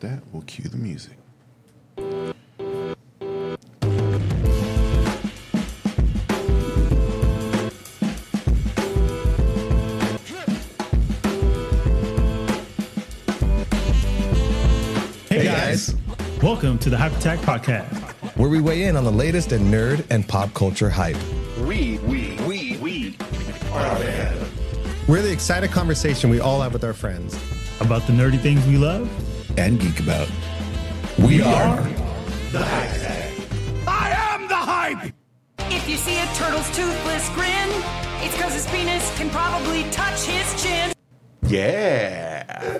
with that, we'll cue the music. Hey guys, welcome to the Hype Attack Podcast. where we weigh in on the latest in nerd and pop culture hype. We, we, we, we We're the excited conversation we all have with our friends. About the nerdy things we love. And geek about. We are are the hype. I am the hype. If you see a turtle's toothless grin, it's because his penis can probably touch his chin. Yeah.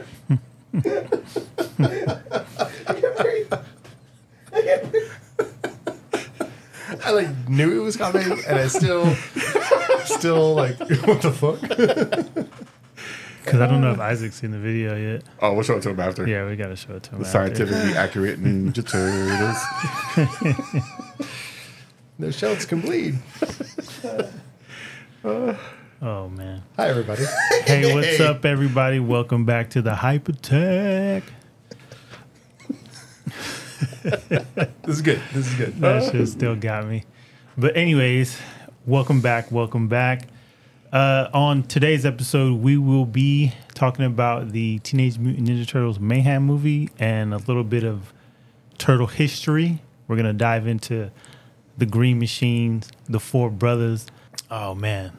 I like knew it was coming, and I still, still like, what the fuck? Because I don't know if oh. Isaac's seen the video yet. Oh, we'll show it to him after. Yeah, we got to show it to him. The after. scientifically accurate Ninja Turtles. No shells can bleed. Oh, man. Hi, everybody. Hey, what's up, everybody? Welcome back to the Hype Attack. This is good. This is good. That shit still got me. But, anyways, welcome back. Welcome back. Uh, on today's episode, we will be talking about the Teenage Mutant Ninja Turtles Mayhem movie and a little bit of turtle history. We're going to dive into the Green Machines, the Four Brothers. Oh, man.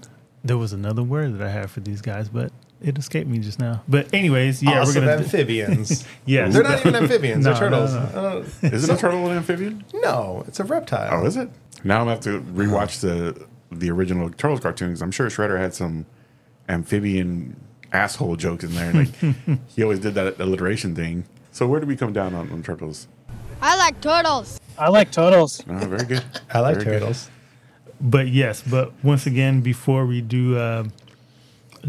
There was another word that I had for these guys, but it escaped me just now. But, anyways, yeah, awesome we're going to. amphibians. Yes. They're not even amphibians. No, They're turtles. no. Uh, Is it a turtle and amphibian? no, it's a reptile. Oh, is it? Now I'm gonna have to rewatch the the original Turtles cartoons. I'm sure Shredder had some amphibian asshole jokes in there. Like he always did that alliteration thing. So where do we come down on, on turtles? I like turtles. I like turtles. Oh, very good. I like Very good. turtles. but yes, but once again, before we do uh,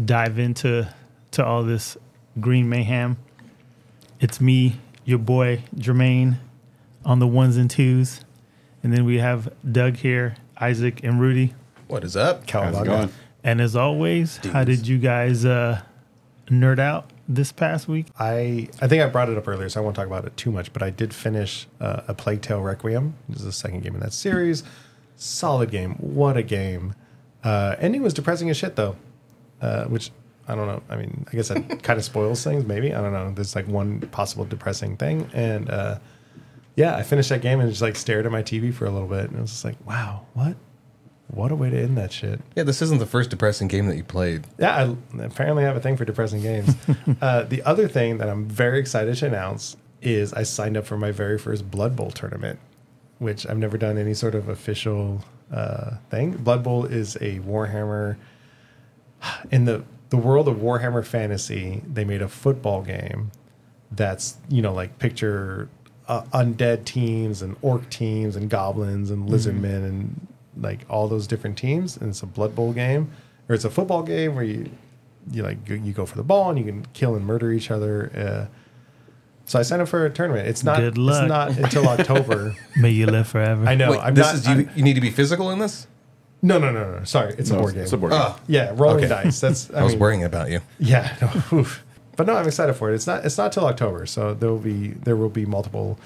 dive into to all this green mayhem, it's me, your boy Jermaine, on the ones and twos, and then we have Doug here, Isaac, and Rudy. What is up? How's it going? And as always, how did you guys uh, nerd out this past week? I I think I brought it up earlier, so I won't talk about it too much. But I did finish uh, a Plague Tale Requiem. This is the second game in that series. Solid game. What a game. Uh, ending was depressing as shit though, uh, which I don't know. I mean, I guess that kind of spoils things. Maybe I don't know. There's like one possible depressing thing, and uh, yeah, I finished that game and just like stared at my TV for a little bit, and it was just like, wow, what, what a way to end that shit. Yeah, this isn't the first depressing game that you played. Yeah, I apparently have a thing for depressing games. uh, the other thing that I'm very excited to announce is I signed up for my very first Blood Bowl tournament, which I've never done any sort of official uh, thing. Blood Bowl is a Warhammer. In the the world of Warhammer Fantasy, they made a football game that's you know like picture uh, undead teams and orc teams and goblins and lizardmen and like all those different teams and it's a blood bowl game or it's a football game where you you like you go for the ball and you can kill and murder each other uh, so i signed up for a tournament it's not Good luck. it's not until october May you live forever. i know Wait, i'm this not is you, I'm- you need to be physical in this? no no no no sorry it's a board game It's a board game. Oh, yeah rolling Okay. dice that's I, was mean, worrying about you. Yeah, no, but no, I'm excited for it. It's not it's not till October, so there will be there will be multiple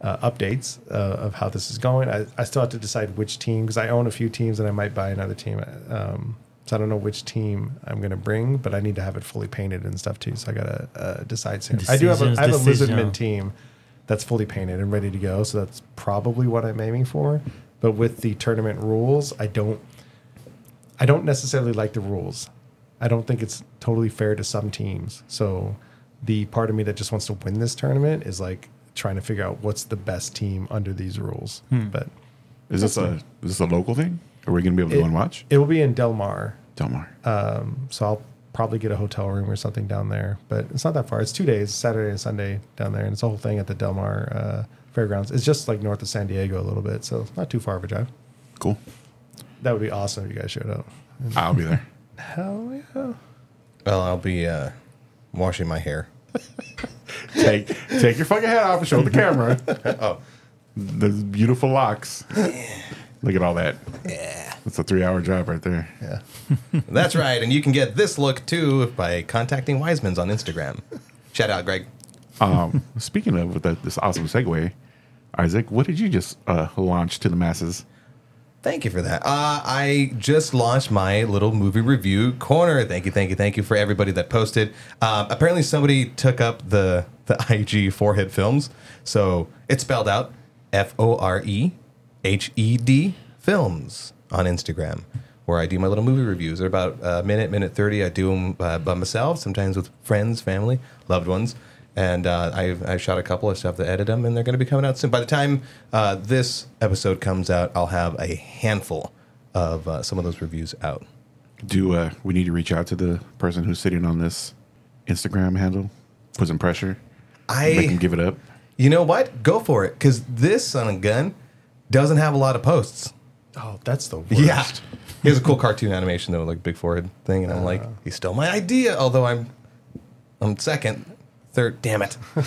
uh, updates uh, of how this is going. I, I still have to decide which team because I own a few teams and I might buy another team. Um, so I don't know which team I'm going to bring, but I need to have it fully painted and stuff too. So I gotta uh, decide soon. I do have a, Decisions, I have a. Lizardman team that's fully painted and ready to go. So that's probably what I'm aiming for. But with the tournament rules, I don't I don't necessarily like the rules. I don't think it's totally fair to some teams. So the part of me that just wants to win this tournament is like trying to figure out what's the best team under these rules. But Is this a is this a local thing? Are we gonna be able to go and watch? it will be in Del Mar. Del Mar. So I'll probably get a hotel room or something down there. But it's not that far. It's two days, Saturday and Sunday down there. And it's a whole thing at the Del Mar uh, Fairgrounds. It's just like north of San Diego a little bit. So not too far of a drive. cool. That would be awesome if you guys showed up. I'll be there. Hell yeah. Well, I'll be uh, washing my hair. take take your fucking head off and show the camera. oh, those beautiful locks. Look at all that. Yeah, that's a three-hour drive right there. Yeah. That's right, and you can get this look too by contacting Wisemans on Instagram. Shout out, Greg. Um, speaking of that, this awesome segue, Isaac, what did you just uh, launch to the masses? Thank you for that. Uh, I just launched my little movie review corner. Thank you, thank you, thank you for everybody that posted. Um, apparently, somebody took up the the IG forehead films, so it's spelled out F O R E H E D films on Instagram, where I do my little movie reviews. They're about a minute, minute thirty. I do them uh, by myself, sometimes with friends, family, loved ones. And uh, I've, I've shot a couple. I still have to edit them, and they're going to be coming out soon. By the time uh, this episode comes out, I'll have a handful of uh, some of those reviews out. Do uh, we need to reach out to the person who's sitting on this Instagram handle? Put some pressure. I Make them I, give it up. you know what? Go for it, because this son of a gun doesn't have a lot of posts. Oh, that's the worst. Yeah, he has a cool cartoon animation though, like big forehead thing, and I'm like, he stole my idea. Although I'm, I'm second, third. Damn it.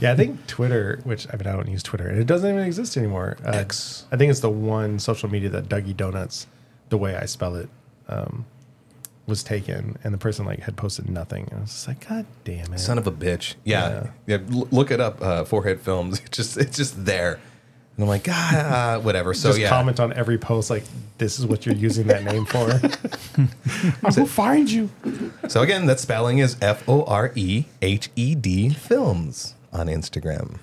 Yeah, I think Twitter, which I mean, I don't use Twitter, and it doesn't even exist anymore. Uh, X. I think it's the one social media that Dougie Donuts, the way I spell it, um, was taken, and the person like had posted nothing. And I was just like, God damn it! Son of a bitch. Yeah. Yeah. l- look it up, uh, Forehead Films. It's just it's just there. And I'm like, God, uh, whatever. So just yeah. comment on every post like, "This is what you're using that name for." I will find you. So again, that spelling is F O R E H E D Films on Instagram.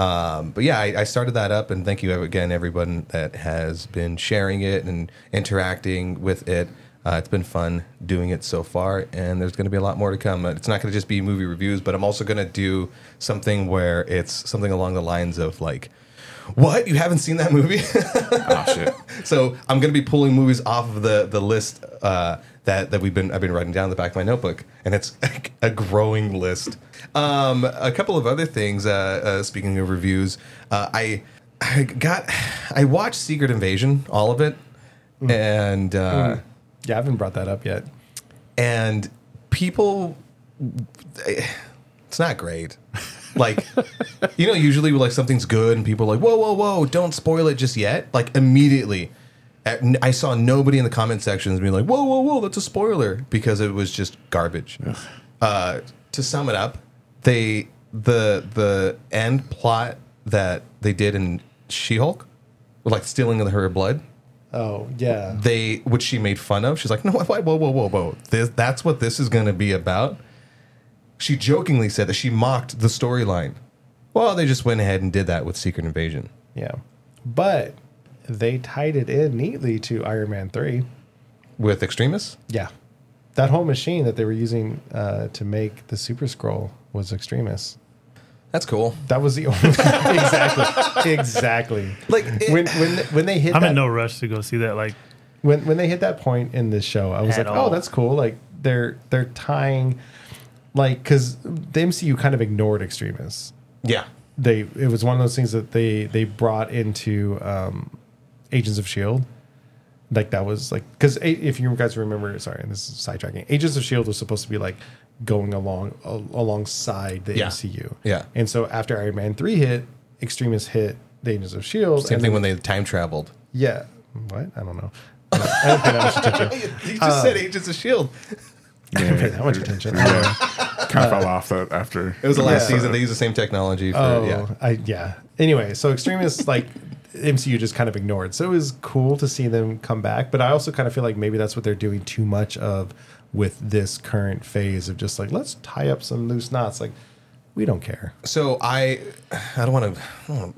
Um, but yeah, I, I started that up, and thank you again, everyone that has been sharing it and interacting with it. Uh, it's been fun doing it so far, and there's going to be a lot more to come. Uh, It's not going to just be movie reviews, but I'm also going to do something where it's something along the lines of like, "What? You haven't seen that movie?" Oh shit. So I'm going to be pulling movies off of the the list uh, that that we've been I've been writing down in the back of my notebook, and it's a growing list. Um, a couple of other things. Uh, uh, speaking of reviews, uh, I I got I watched Secret Invasion, all of it, and uh, yeah, I haven't brought that up yet. and people it's not great like you know usually like something's good and people are like whoa whoa whoa don't spoil it just yet like immediately at- i saw nobody in the comment sections being like whoa whoa whoa that's a spoiler because it was just garbage uh, to sum it up they the the end plot that they did in she-hulk with like stealing of her blood Oh yeah, they which she made fun of. She's like, no, whoa, whoa, whoa, whoa, whoa. This, that's what this is going to be about. She jokingly said that she mocked the storyline. Well, they just went ahead and did that with Secret Invasion. yeah, but they tied it in neatly to Iron Man three. With Extremis? Yeah, that whole machine that they were using uh, to make the Super Skrull was Extremis. That's cool. That was the only exactly exactly Like, it- when when when they hit I'm that, in no rush to go see that. Like, when when they hit that point in this show, I was like, all. oh, that's cool. Like they're they're tying like because the MCU kind of ignored Extremis. Yeah. They it was one of those things that they they brought into um, Agents of Shield. Like that was like because if you guys remember, sorry, and this is sidetracking. Agents of Shield was supposed to be like going along al- alongside the Yeah. MCU. Yeah. And so after Iron Man three hit, Extremis hit the Agents of Shield. Same thing when they time traveled. yeah. What? I don't know. I don't pay that much attention. You just said Agents of S.H.I.E.L.D. I don't pay that much attention. Yeah. kind of fell off that after. It was the last Yeah. season. They used the same technology for, Oh, yeah. I yeah. Anyway, so Extremis like MCU just kind of ignored. So it was cool to see them come back, but I also kind of feel like maybe that's what they're doing too much of with this current phase of just like let's tie up some loose knots. Like we don't care. So I, I don't want to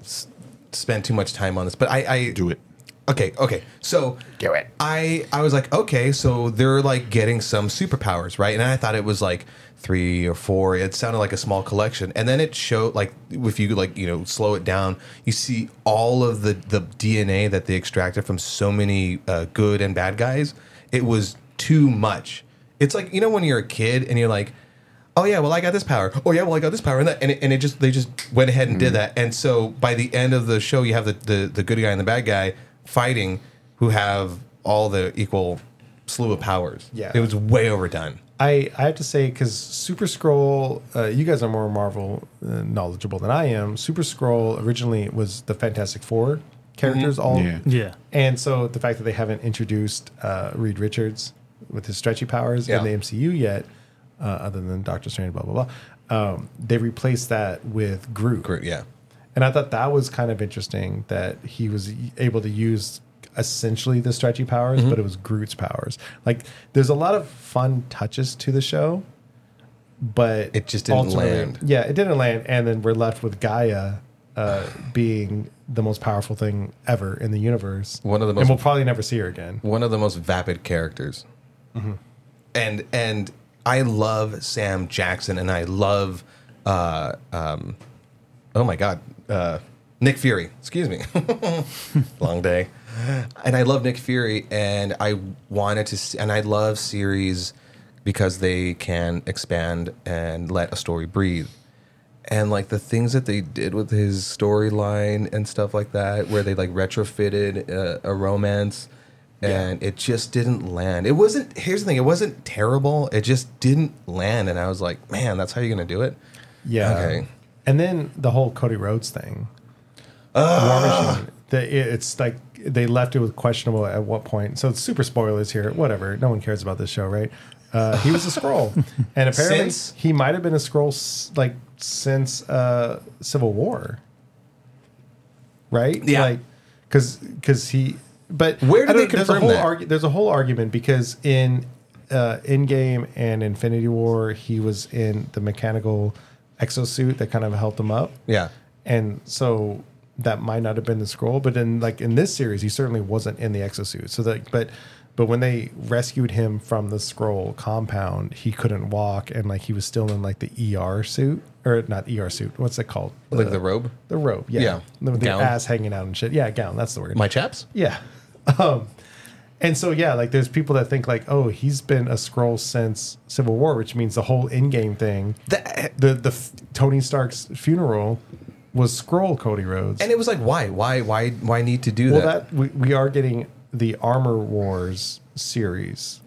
spend too much time on this, but I, I Do it. Okay, okay. So Do it. I I was like, okay, so they're like getting some superpowers, right? And I thought it was like three or four. It sounded like a small collection, and then it showed like if you like you know slow it down, you see all of the the DNA that they extracted from so many uh, good and bad guys. It was too much. It's like you know when you're a kid and you're like. Oh yeah, well I got this power. Oh yeah, well I got this power, and that, and it, and it just they just went ahead and did that. And so by the end of the show, you have the, the the good guy and the bad guy fighting, who have all the equal slew of powers. Yeah. it was way overdone. I, I have to say because Super Skrull, uh, you guys are more Marvel uh, knowledgeable than I am. Super Skrull originally was the Fantastic Four characters, all Yeah. yeah. And so the fact that they haven't introduced uh, Reed Richards with his stretchy powers Yeah. in the MCU yet, uh, other than Doctor Strange, blah blah blah, um, they replaced that with Groot. Groot, yeah. And I thought that was kind of interesting that he was able to use essentially the stretchy powers, Mm-hmm. but it was Groot's powers. Like, there's a lot of fun touches to the show, but It just didn't land. Yeah, it didn't land, and then we're left with Gaia uh, being the most powerful thing ever in the universe. One of the most, and we'll probably never see her again. one of the most vapid characters. And and I love Sam Jackson, and I love, uh, um, oh my God, uh, Nick Fury. Excuse me, long day. And I love Nick Fury, and I wanted to, see, and I love series because they can expand and let a story breathe. And like the things that they did with his storyline and stuff like that, where they like retrofitted uh, a romance, and it just didn't land. It wasn't. Here's the thing: it wasn't terrible. It just didn't land, and I was like, man, that's how you're gonna do it. Yeah. Okay. And then the whole Cody Rhodes thing. War Machine. The, it- it's like they left it with questionable at what point. So it's super spoilers here. Whatever. No one cares about this show, right? Uh, he was a Skrull, and apparently Since? he might have been a Skrull s- like since uh, Civil War, right? Yeah. Like, because because he. But Where did I don't- they there's a confirm whole that? argu- there's a whole argument because in uh, Endgame and Infinity War, he was in the mechanical exosuit that kind of helped him up. Yeah. And so that might not have been the Skrull, but in like in this series, he certainly wasn't in the exosuit. So that, but but when they rescued him from the Skrull compound, he couldn't walk, and like he was still in like the ER suit or not ER suit. What's it called? Like the robe. The robe. Yeah. Yeah. The, the ass hanging out and shit. Yeah, gown. That's the word. My chaps. Yeah. Um, and so yeah, like there's people that think like, oh, he's been a Skrull since Civil War, which means the whole Endgame thing, That, the the f- Tony Stark's funeral was Skrull Cody Rhodes. and it was like, why, why, why, why need to do well, that? that we, we are getting the Armor Wars series,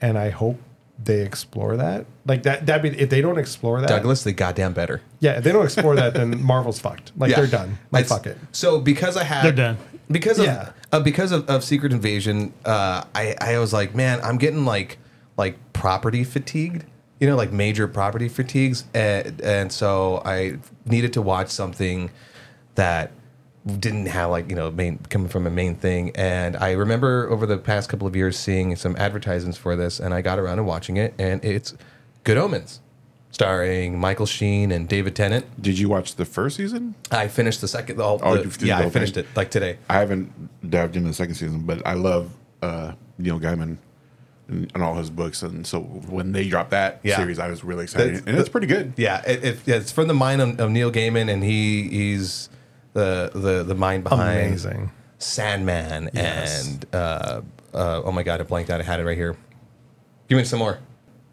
and I hope they explore that. Like that, that be if they don't explore that, Douglas, they goddamn better. Yeah, if they don't explore that, then Marvel's fucked. Like they're done. Like It's- fuck it. So because I had They're done. because of Yeah. Uh, because of, of Secret Invasion, uh, I I was like, man, I'm getting like like property fatigued. You know, like major property fatigues, and, and so I needed to watch something that didn't have like you know main coming from a main thing. And I remember over the past couple of years seeing some advertisements for this, and I got around to watching it, and it's Good Omens, starring Michael Sheen and David Tennant. Did you watch the first season? I finished the second. The, whole- Oh, the- you did yeah, the I whole finished thing? it like today. I haven't dived into the second season, but I love uh, Neil Gaiman and, and all his books, and so when they dropped that Yeah. series, I was really excited, That's- and it's pretty good. Yeah, it, it, yeah, it's from the mind of, of Neil Gaiman, and he he's the the the mind behind Amazing. Sandman Yes. and uh, uh, oh my god, I blanked out. I had it right here. Give me some more.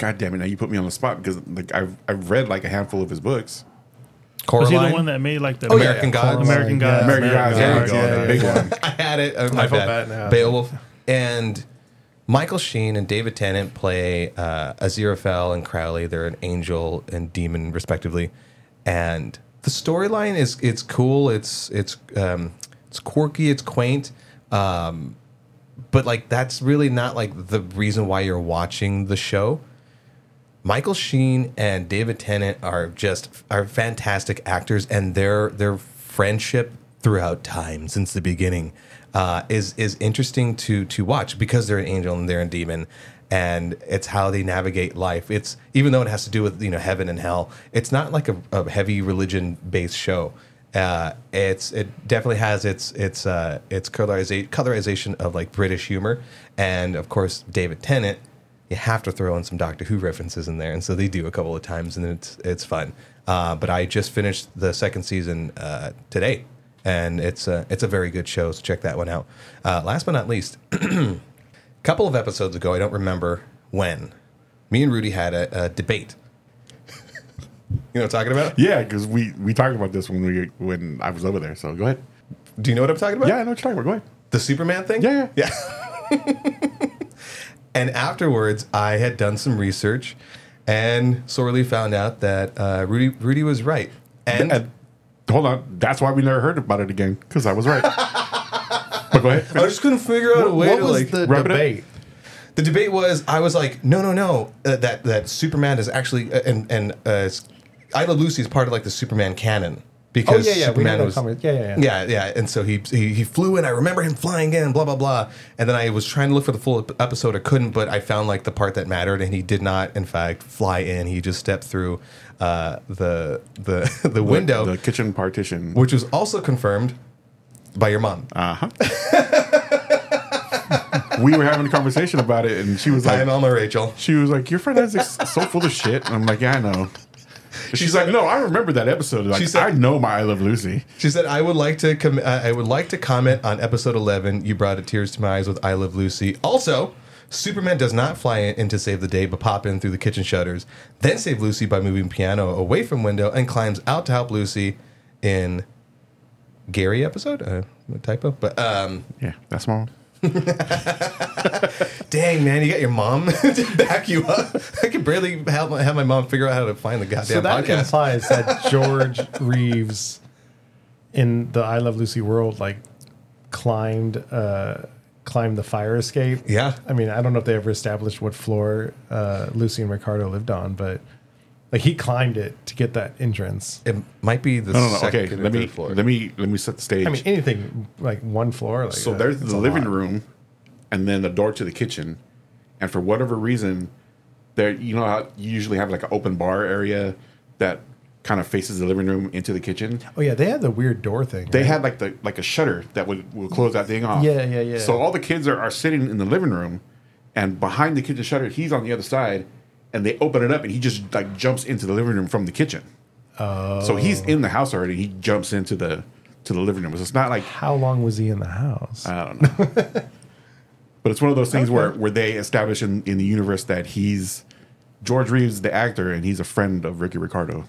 God damn it! Now you put me on the spot because like I've I've read like a handful of his books. Was he the one that made like the Oh, yeah, American Gods. American Yeah. Gods? American Gods, there you Gods, go, yeah, yeah, big one. I had it. My I feel bad. bad now. Beowulf and Michael Sheen and David Tennant play uh, Aziraphale and Crowley. They're an angel and demon, respectively. And the storyline is it's cool. It's it's um, it's quirky. It's quaint. Um, but like that's really not like the reason why you're watching the show. Michael Sheen and David Tennant are just are fantastic actors, and their their friendship throughout time since the beginning uh, is is interesting to to watch because they're an angel and they're a demon, and it's how they navigate life. It's even though it has to do with you know heaven and hell, it's not like a, a heavy religion based show. Uh, it's it definitely has its its uh, its colorization colorization of like British humor, and of course David Tennant you have to throw in some Doctor Who references in there, and so they do a couple of times, and it's it's fun. Uh, but I just finished the second season uh, today, and it's a it's a very good show. So check that one out. Uh, last but not least, a couple of episodes ago, I don't remember when, me and Rudy had a, a debate. you know what I'm talking about? Yeah, because we we talked about this when we when I was over there. So go ahead. Do you know what I'm talking about? Yeah, I know what you're talking about. Go ahead. The Superman thing? Yeah, yeah. Yeah. and afterwards, I had done some research and sorely found out that uh, Rudy Rudy was right. And And hold on, that's why we never heard about it again because I was right. but go ahead. I just couldn't figure out a way What to was like. the wrap it debate? the debate was I was like, no, no, no, uh, that that Superman is actually uh, and and uh, I Love Lucy is part of like the Superman canon Oh because yeah, yeah. we Superman was yeah, yeah, yeah. yeah, yeah. And so he, he he flew in. I remember him flying in, blah blah blah. And then I was trying to look for the full episode. I couldn't, but I found like the part that mattered, and he did not, in fact, fly in. He just stepped through uh, the the the window, the kitchen partition. which was also confirmed by your mom. Uh huh. we were having a conversation about it, and she was like, Mama Rachel. she was like, "Your friend is so full of shit." And I'm like, "Yeah, I know." She's like, "No, I remember that episode. Like, She said- I know my I Love Lucy." She said, "I would like to com- uh, I would like to comment on episode 11. You brought a tears to my eyes with I Love Lucy. Also, Superman does not fly in to save the day, but pop in through the kitchen shutters, then save Lucy by moving piano away from window and climbs out to help Lucy in Gary episode. Uh, typo, but um, Yeah, that's my. dang man, you got your mom to back you up. I can barely have my, have my mom figure out how to find the goddamn So that podcast. implies that George Reeves in the I Love Lucy world like climbed uh climbed the fire escape. Yeah. I mean, I don't know if they ever established what floor uh Lucy and Ricardo lived on, but like he climbed it to get that entrance. it might be the No, no, no. second Okay, or let me third floor. let me let me set the stage. I mean, anything like one floor. Like so uh, there's it's the a living lot. room, and then the door to the kitchen, and for whatever reason, there you know how you usually have like an open bar area that kind of faces the living room into the kitchen. Oh yeah, they had the weird door thing. They right? had like the like a shutter that would, would close that thing off. Yeah, yeah, yeah. So all the kids are, are sitting in the living room, and behind the kitchen shutter, he's on the other side, and they open it up, and he just like jumps into the living room from the kitchen. Oh. So he's in the house already. He jumps into the to the living room. So it's not like How long was he in the house? I don't know. but it's one of those things where where they establish in, in the universe that he's George Reeves, the actor, and he's a friend of Ricky Ricardo.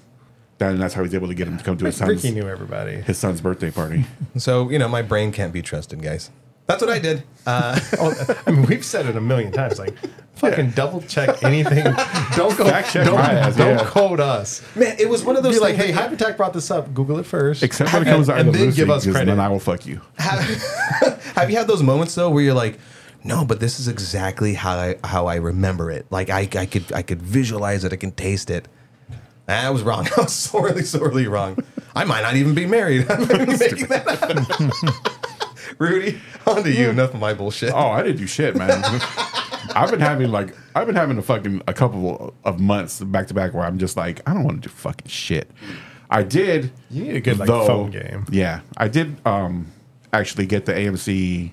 That, and that's how he's able to get him to come to his son's Ricky knew everybody. his son's birthday party. so you know, my brain can't be trusted, guys. That's what I did. Uh, Oh, I mean, we've said it a million times. Like, fucking double check anything. Don't go. Fact check don't, my ass, don't yeah. quote us. man, it was one of those Be like, hey, that- Hype Attack brought this up. Google it first. Except when it comes to I and then Lucy, give us credit. then I will fuck you. Have you had those moments though where you're like, no, but this is exactly how I how I remember it. Like I, I could I could visualize it, I can taste it. I was wrong. I was sorely, sorely wrong. I might not even be married. I might be making that up. Rudy, on to you. Enough of my bullshit. Oh, I didn't do shit, man. I've been having like I've been having a fucking a couple of months back to back where I'm just like I don't want to do fucking shit. I did. You need a good, like, phone game. Yeah, I did. Um, actually get the AMC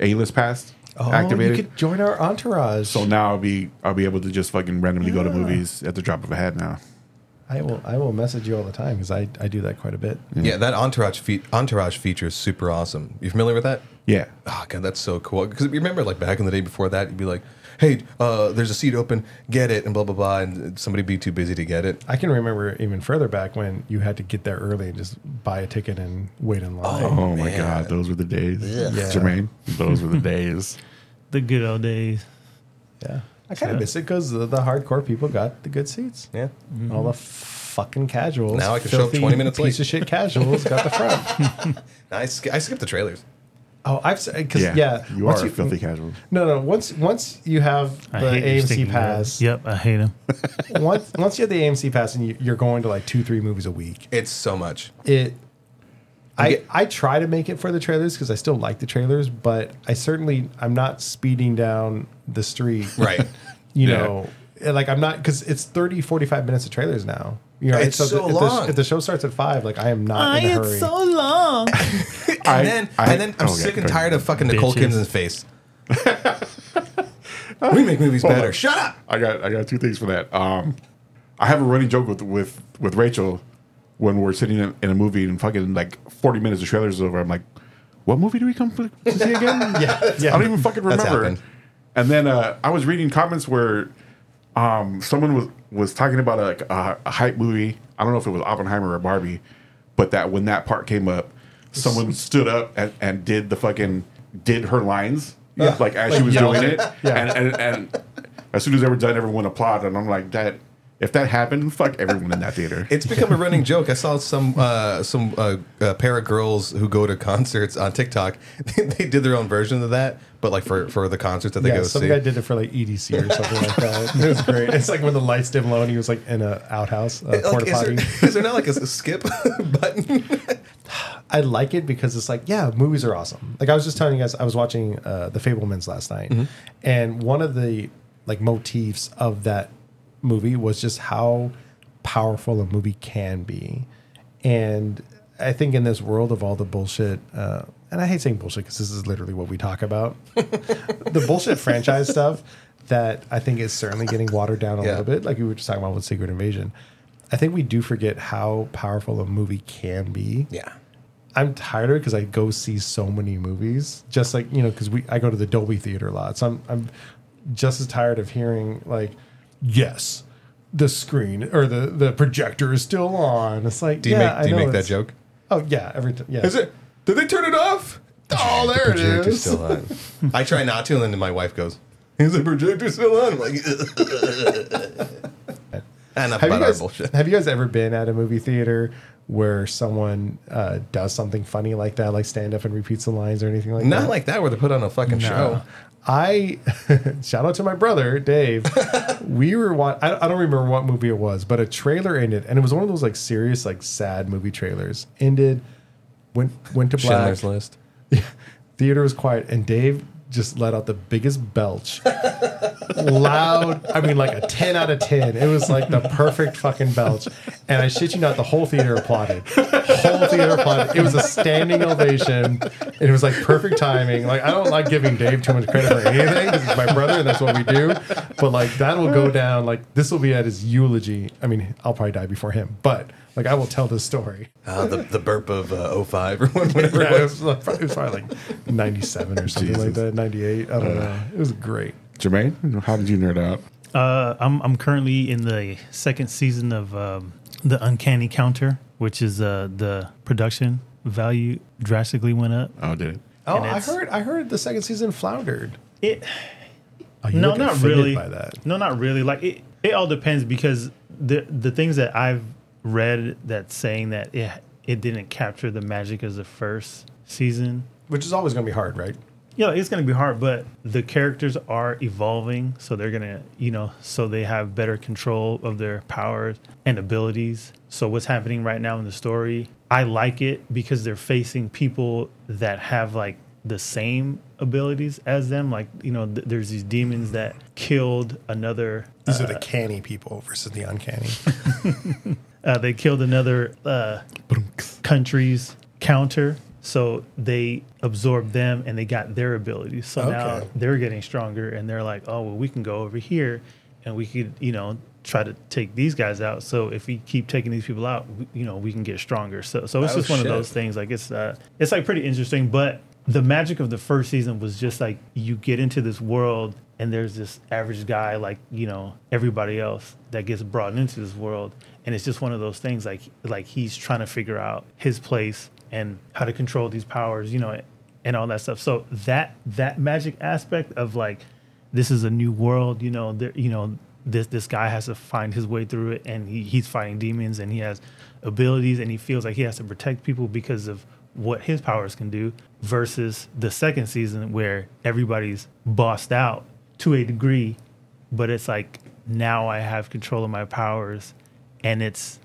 A list pass Oh, activated. you could join our entourage. so now I'll be I'll be able to just fucking randomly go to movies at the drop of a hat now. I will. I will message you all the time because I, I do that quite a bit. Yeah, that entourage fe- entourage feature is super awesome. You familiar with that? Yeah. Oh god, that's so cool. Because you remember, like back in the day before that, you'd be like, "Hey, uh, there's a seat open, get it," and blah blah blah, and somebody be too busy to get it. I can remember even further back when you had to get there early and just buy a ticket and wait in line. Oh my man. god, those were the days, Yeah. Jermaine. Those were the days. The good old days. Yeah, I kind of miss it because the, the hardcore people got the good seats. Yeah. All the fucking casuals. Now I can show up filthy 20 minutes piece late. of shit casuals got the front. I, sk- I skipped the trailers. Oh, I've because Yeah, yeah, you once are a filthy casual. No, no. Once once you have I the hate your AMC sticky pass, girl. Yep, I hate them. once once you have the AMC pass and you, you're going to like two three movies a week, It's so much. it. I, I try to make it for the trailers because I still like the trailers, but I certainly I'm not speeding down the street. Right. You Yeah. know, like I'm not because it's 30, 45 minutes of trailers now. You know, It's the- so if, long. The, if the show starts at five, like I am not in a hurry. long. And I- then I- and then I'm oh, yeah, sick and tired of fucking Nicole Bitches. Kidman's face. we make movies Hold better. on. Shut up. I got I got two things for that. Um, I have a running joke with with with Rachel when we're sitting in, in a movie and fucking like forty minutes of trailers is over. I'm like, what movie do we come to see again? yeah, I don't even fucking remember. And then uh, I was reading comments where um, someone was was talking about a, like a, a hype movie. I don't know if it was Oppenheimer or Barbie, but that when that part came up, someone stood up and, and did the fucking did her lines like as she was yelled doing it. it, Yeah. and, and and as soon as they were done, everyone applauded, and I'm like that. If that happened, fuck everyone in that theater. It's become a running joke. I saw some uh, some uh, uh, pair of girls who go to concerts on TikTok. they did their own version of that, but like for, for the concerts that they yeah, go some see. guy did it for like EDC or something like that. It was great. It's like when the lights dim low and he was like in a outhouse, a Like, porta is, potty. there, is there not like a, a skip button? I like it because it's like, yeah, movies are awesome. Like I was just telling you guys, I was watching uh, The Fabelmans last night, Mm-hmm. and one of the like motifs of that movie was just how powerful a movie can be, and I think in this world of all the bullshit, uh, and I hate saying bullshit because this is literally what we talk about, the bullshit franchise stuff that I think is certainly getting watered down a Yeah. little bit, like we were just talking about with Secret Invasion. I think we do forget how powerful a movie can be. yeah. I'm tired of it because I go see so many movies. Just like you know, because we I go to the Dolby Theater a lot, so I'm I'm just as tired of hearing like, yes, the screen or the the projector is still on. It's like, Do you yeah, make do you make that joke? Oh yeah, every time. Yeah, Is it? Did they turn it off? Oh, there it projector's is. still on. I try not to, and then my wife goes, "Is the projector still on?" I'm like, enough Have you, about our guys, bullshit. have you guys ever been at a movie theater where someone uh, does something funny like that, like stand up and repeats the lines or anything like that? Not like that, where they put on a fucking show. I shout out to my brother Dave. we were wa- I, I don't remember what movie it was, but a trailer ended, and it was one of those like serious, like sad movie trailers. Ended, went went to black. Schindler's List. Theater was quiet, and Dave just let out the biggest belch, loud. I mean, like a ten out of ten. It was like the perfect fucking belch, and I shit you not, the whole theater applauded. Whole theater applauded. It was a standing ovation. And it was like perfect timing. Like I don't like giving Dave too much credit for anything because he's my brother and that's what we do. But like that will go down. Like this will be at his eulogy. I mean, I'll probably die before him, but like I will tell this story. Uh, the, the burp of uh, 05 or whatever Yeah, it it was. was, it was probably like 97 or something like that, 98. I don't know. It was great. Jermaine, how did you nerd out? Uh, I'm I'm currently in the second season of um, the Uncanny Counter, which is uh, the production value drastically went up. Oh, did it? Oh, I heard I heard the second season floundered. It Oh, no, not really. by that. No, not really. Like it, it all depends because the the things that I've read that saying that it it didn't capture the magic of the first season. Which is always going to be hard, right? Yeah, it's gonna be hard, but the characters are evolving, so they're gonna, you know, so they have better control of their powers and abilities. So what's happening right now in the story, I like it because they're facing people that have like the same abilities as them. Like, you know, th- there's these demons that killed another. These are the uh, canny people versus the uncanny. Uh, they killed another uh, country's counter. So they absorbed them and they got their abilities. So now Okay. they're getting stronger and they're like, oh, well, we can go over here and we could, you know, try to take these guys out. So if we keep taking these people out, we, you know, we can get stronger. So, so it's Oh, just one shit. of those things. Like it's, uh, it's like pretty interesting. But the magic of the first season was just like you get into this world and there's this average guy like you know everybody else that gets brought into this world. And it's just one of those things like like he's trying to figure out his place and how to control these powers you know and all that stuff. So that that magic aspect of like this is a new world you know there you know this this guy has to find his way through it and he, he's fighting demons and he has abilities and he feels like he has to protect people because of what his powers can do versus the second season where everybody's bossed out to a degree but it's like now I have control of my powers and it's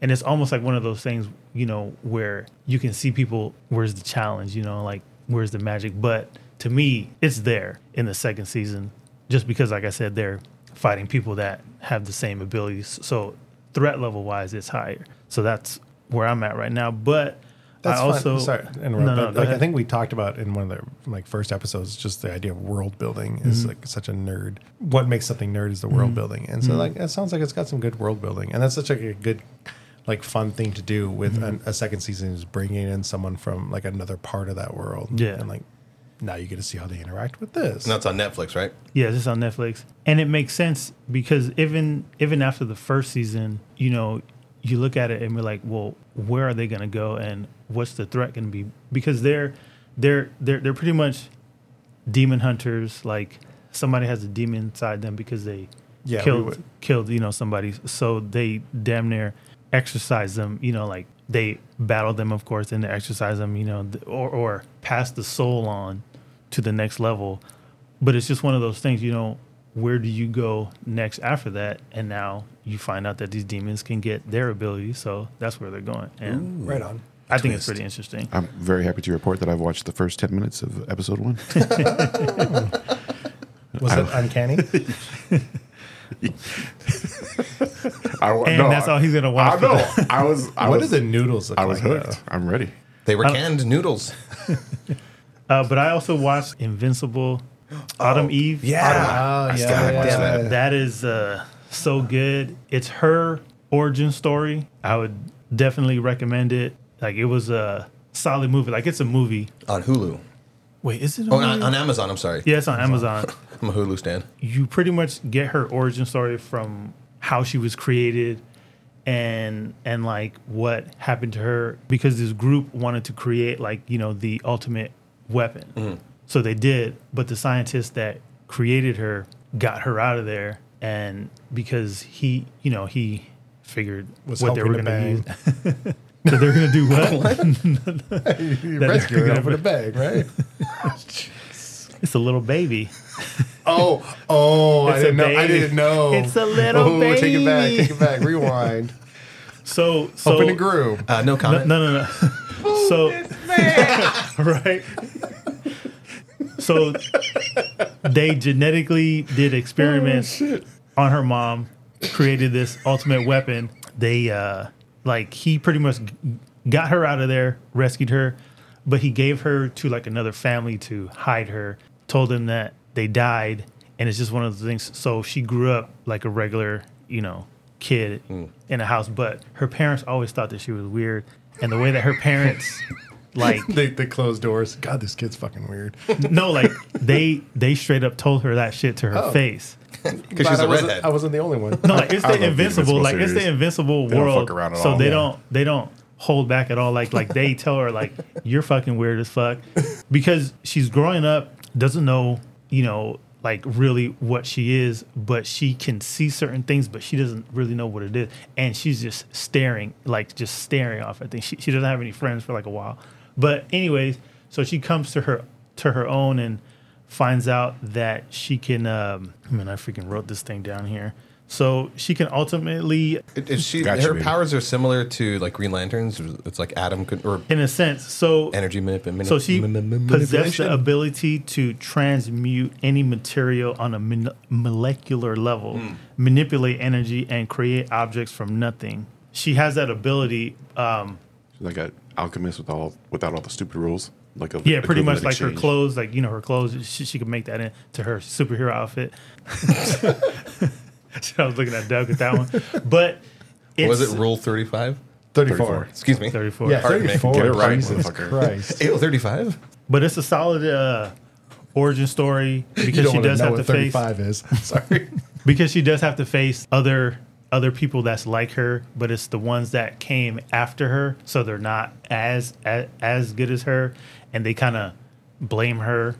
and it's almost like one of those things you know where you can see people where's the challenge you know like where's the magic? But to me it's there in the second season just because like I said they're fighting people that have the same abilities. So threat level wise it's higher. So that's where I'm at right now. But That's I also fun. Sorry, to interrupt, No, no, but go like, I think we talked about in one of the like first episodes, just the idea of world building Mm-hmm. is like such a nerd. What makes something nerd is the world building, and so Mm-hmm. like it sounds like it's got some good world building, and that's such like a good, like fun thing to do with Mm-hmm. an, a second season is bringing in someone from like another part of that world. Yeah. and like now you get to see how they interact with this. And that's on Netflix, right? Yeah, it's on Netflix, and it makes sense because even even after the first season, you know, you look at it and we're like, well, where are they going to go, and what's the threat going to be? Because they're they're they're they're pretty much demon hunters. Like somebody has a demon inside them because they Yeah, killed killed you know somebody. So they damn near exercise them. You know, like they battle them, of course, and they exercise them. You know, or or pass the soul on to the next level. But it's just one of those things. You know, where do you go next after that? And now you find out that these demons can get their abilities. So that's where they're going. And Right on. I think it's pretty interesting. I'm very happy to report that I've watched the first 10 minutes of episode one. Was it uncanny? I, wa- And that's all he's gonna watch I know. I was. I what was, do the noodles look I was like? hooked. I'm ready. They were canned noodles. Uh, but I also watched Invincible, Atom Eve. though? Oh, yeah, gotta yeah, yeah. that. That is uh, so good. It's her origin story. I would definitely recommend it. Like it was a solid movie. Like it's a movie. on Hulu. Wait, is it? A Oh, on, on Amazon. I'm sorry. yeah, it's on Amazon. I'm a Hulu stan. you pretty much get her origin story from how she was created and and like what happened to her because this group wanted to create like you know the ultimate weapon mm-hmm. so they did but the scientist that created her got her out of there and because he you know he figured Was what they were hoping going to to use so they're going to do what what? You That- rescue her over the bag, right? it's a little baby Oh, oh! I It's a didn't know. I didn't know. It's a little oh, Take it back. Take it back. Rewind. so so Open the groove. Uh, no No, comment. no, no, no. so, right. So, they genetically did experiments on her mom, created this ultimate weapon. They, uh, like, he pretty much got her out of there, rescued her, but he gave her to like another family to hide her. Told them that they died, and it's just one of the things. So she grew up like a regular, you know, kid hmm. in a house, but her parents always thought that she was weird, and the way that her parents. Like They, they closed doors. God, this kid's fucking weird. no, like they they straight up told her that shit to her Oh. face. Because she's I a wasn't, redhead. I wasn't the only one. No, like it's I love the the invincible, Invincible like it's the invincible They don't world. fuck around at so all. they Yeah. don't they don't hold back at all. Like like they tell her like you're fucking weird as fuck because she's growing up, doesn't know you know like really what she is, but she can see certain things, but she doesn't really know what it is, and she's just staring like just staring off at things. She she doesn't have any friends for like a while, but anyways, so she comes to her to her own and finds out that she can. Um, I mean, I freaking wrote this thing down here. So she can ultimately, It- it- she, Gotcha, her baby. powers are similar to like Green Lanterns. It's like Adam could, or in a sense, so energy manip- so she manip- manip- possessed the ability to transmute any material on a mon- molecular level, Hmm. manipulate energy, and create objects from nothing. She has that ability. Um, She's Like an alchemist with all without all the stupid rules. Like a yeah, pretty much equivalent like her clothes, like you know her clothes. She, she could make that into her superhero outfit. I was looking at Doug with that one, but it's was it Rule 35? 34. Excuse me. 34. Yeah, Pardon me. 34. Get it right, Jesus motherfucker. Christ. 35? But it's a solid uh, origin story You because don't she does know have what to face 35 is. Sorry. because she does have to face other other people that's like her, but it's the ones that came after her, so they're not as as, as good as her, and they kind of blame her,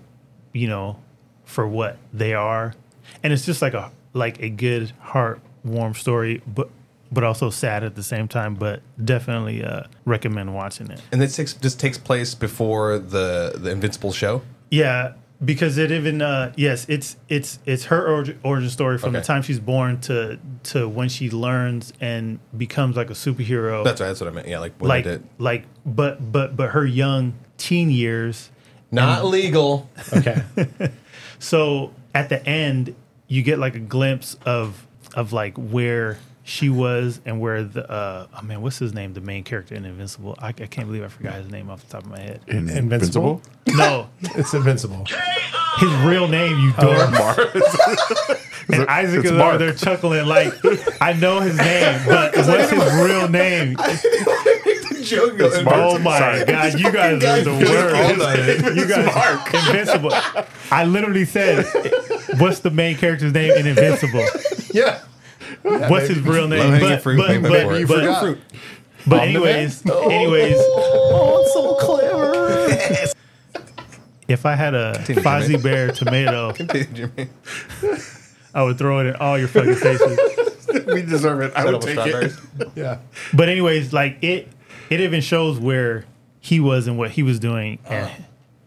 you know, for what they are, and it's just like a like a good heart warm story, but but also sad at the same time. But definitely uh, recommend watching it. And this takes, this takes place before the, the Invincible show. Yeah, because it even uh yes, it's it's it's her origin, origin story from the time she's born to to when she learns and becomes like a superhero. That's right. That's what I meant. Yeah, like what like like but but but her young teen years. Not legal. Okay. So at the end, you get like a glimpse of of like where she was and where the uh oh man, what's his name? The main character in Invincible. I, I can't believe I forgot his name off the top of my head. In- Invincible? No, It's invincible. his real name, you dork. And it- Isaac is Mark. over there chuckling like, I know his name, but what's his real name? Joke It's Mark. Oh my Sorry. god, you guys are the worst. You guys, Invincible. I literally said, "What's the main character's name in Invincible? Yeah. What's his real name?" Low-hanging But fruit, but wait, but, wait for it. but, but anyways, anyways, Oh, so clever. if I had a Fozzie Bear tomato, Jimmy. I would throw it in all your fucking faces. we deserve it. I would take it. Yeah. But anyways, like it, it even shows where he was and what he was doing, and, uh-huh.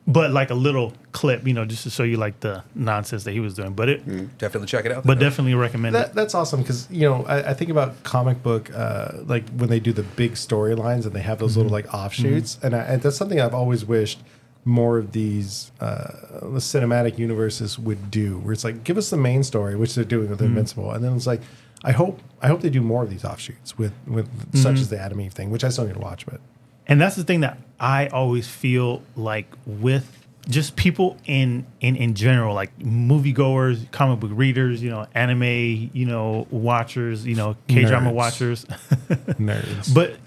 but like a little clip, you know, just to show you like the nonsense that he was doing. But it, mm, Definitely check it out. but definitely recommend That, it. that's awesome because you know I, I think about comic book uh, like when they do the big storylines and they have those little mm-hmm. like offshoots mm-hmm. and, I, and that's something I've always wished more of these uh, the cinematic universes would do where it's like give us the main story which they're doing with mm-hmm. Invincible and then it's like I hope I hope they do more of these offshoots with with such mm-hmm. as the Atom Eve thing which I still need to watch but And that's the thing that I always feel like with just people in in in general, like moviegoers, comic book readers, you know, anime, you know, watchers, you know, K drama watchers, nerds. But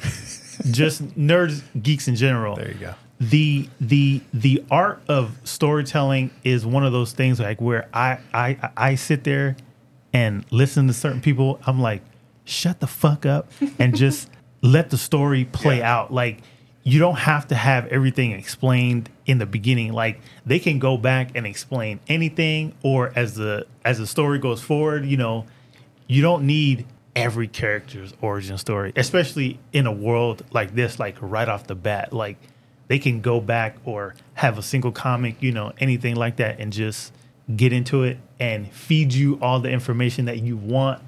just nerds, geeks in general. there you go. The the the art of storytelling is one of those things like where I I I sit there and listen to certain people. I'm like, shut the fuck up and just let the story play out. Like you don't have to have everything explained in the beginning. Like they can go back and explain anything, or as the as the story goes forward, you know, you don't need every character's origin story, especially in a world like this, like right off the bat. Like they can go back or have a single comic, you know, anything like that, and just get into it and feed you all the information that you want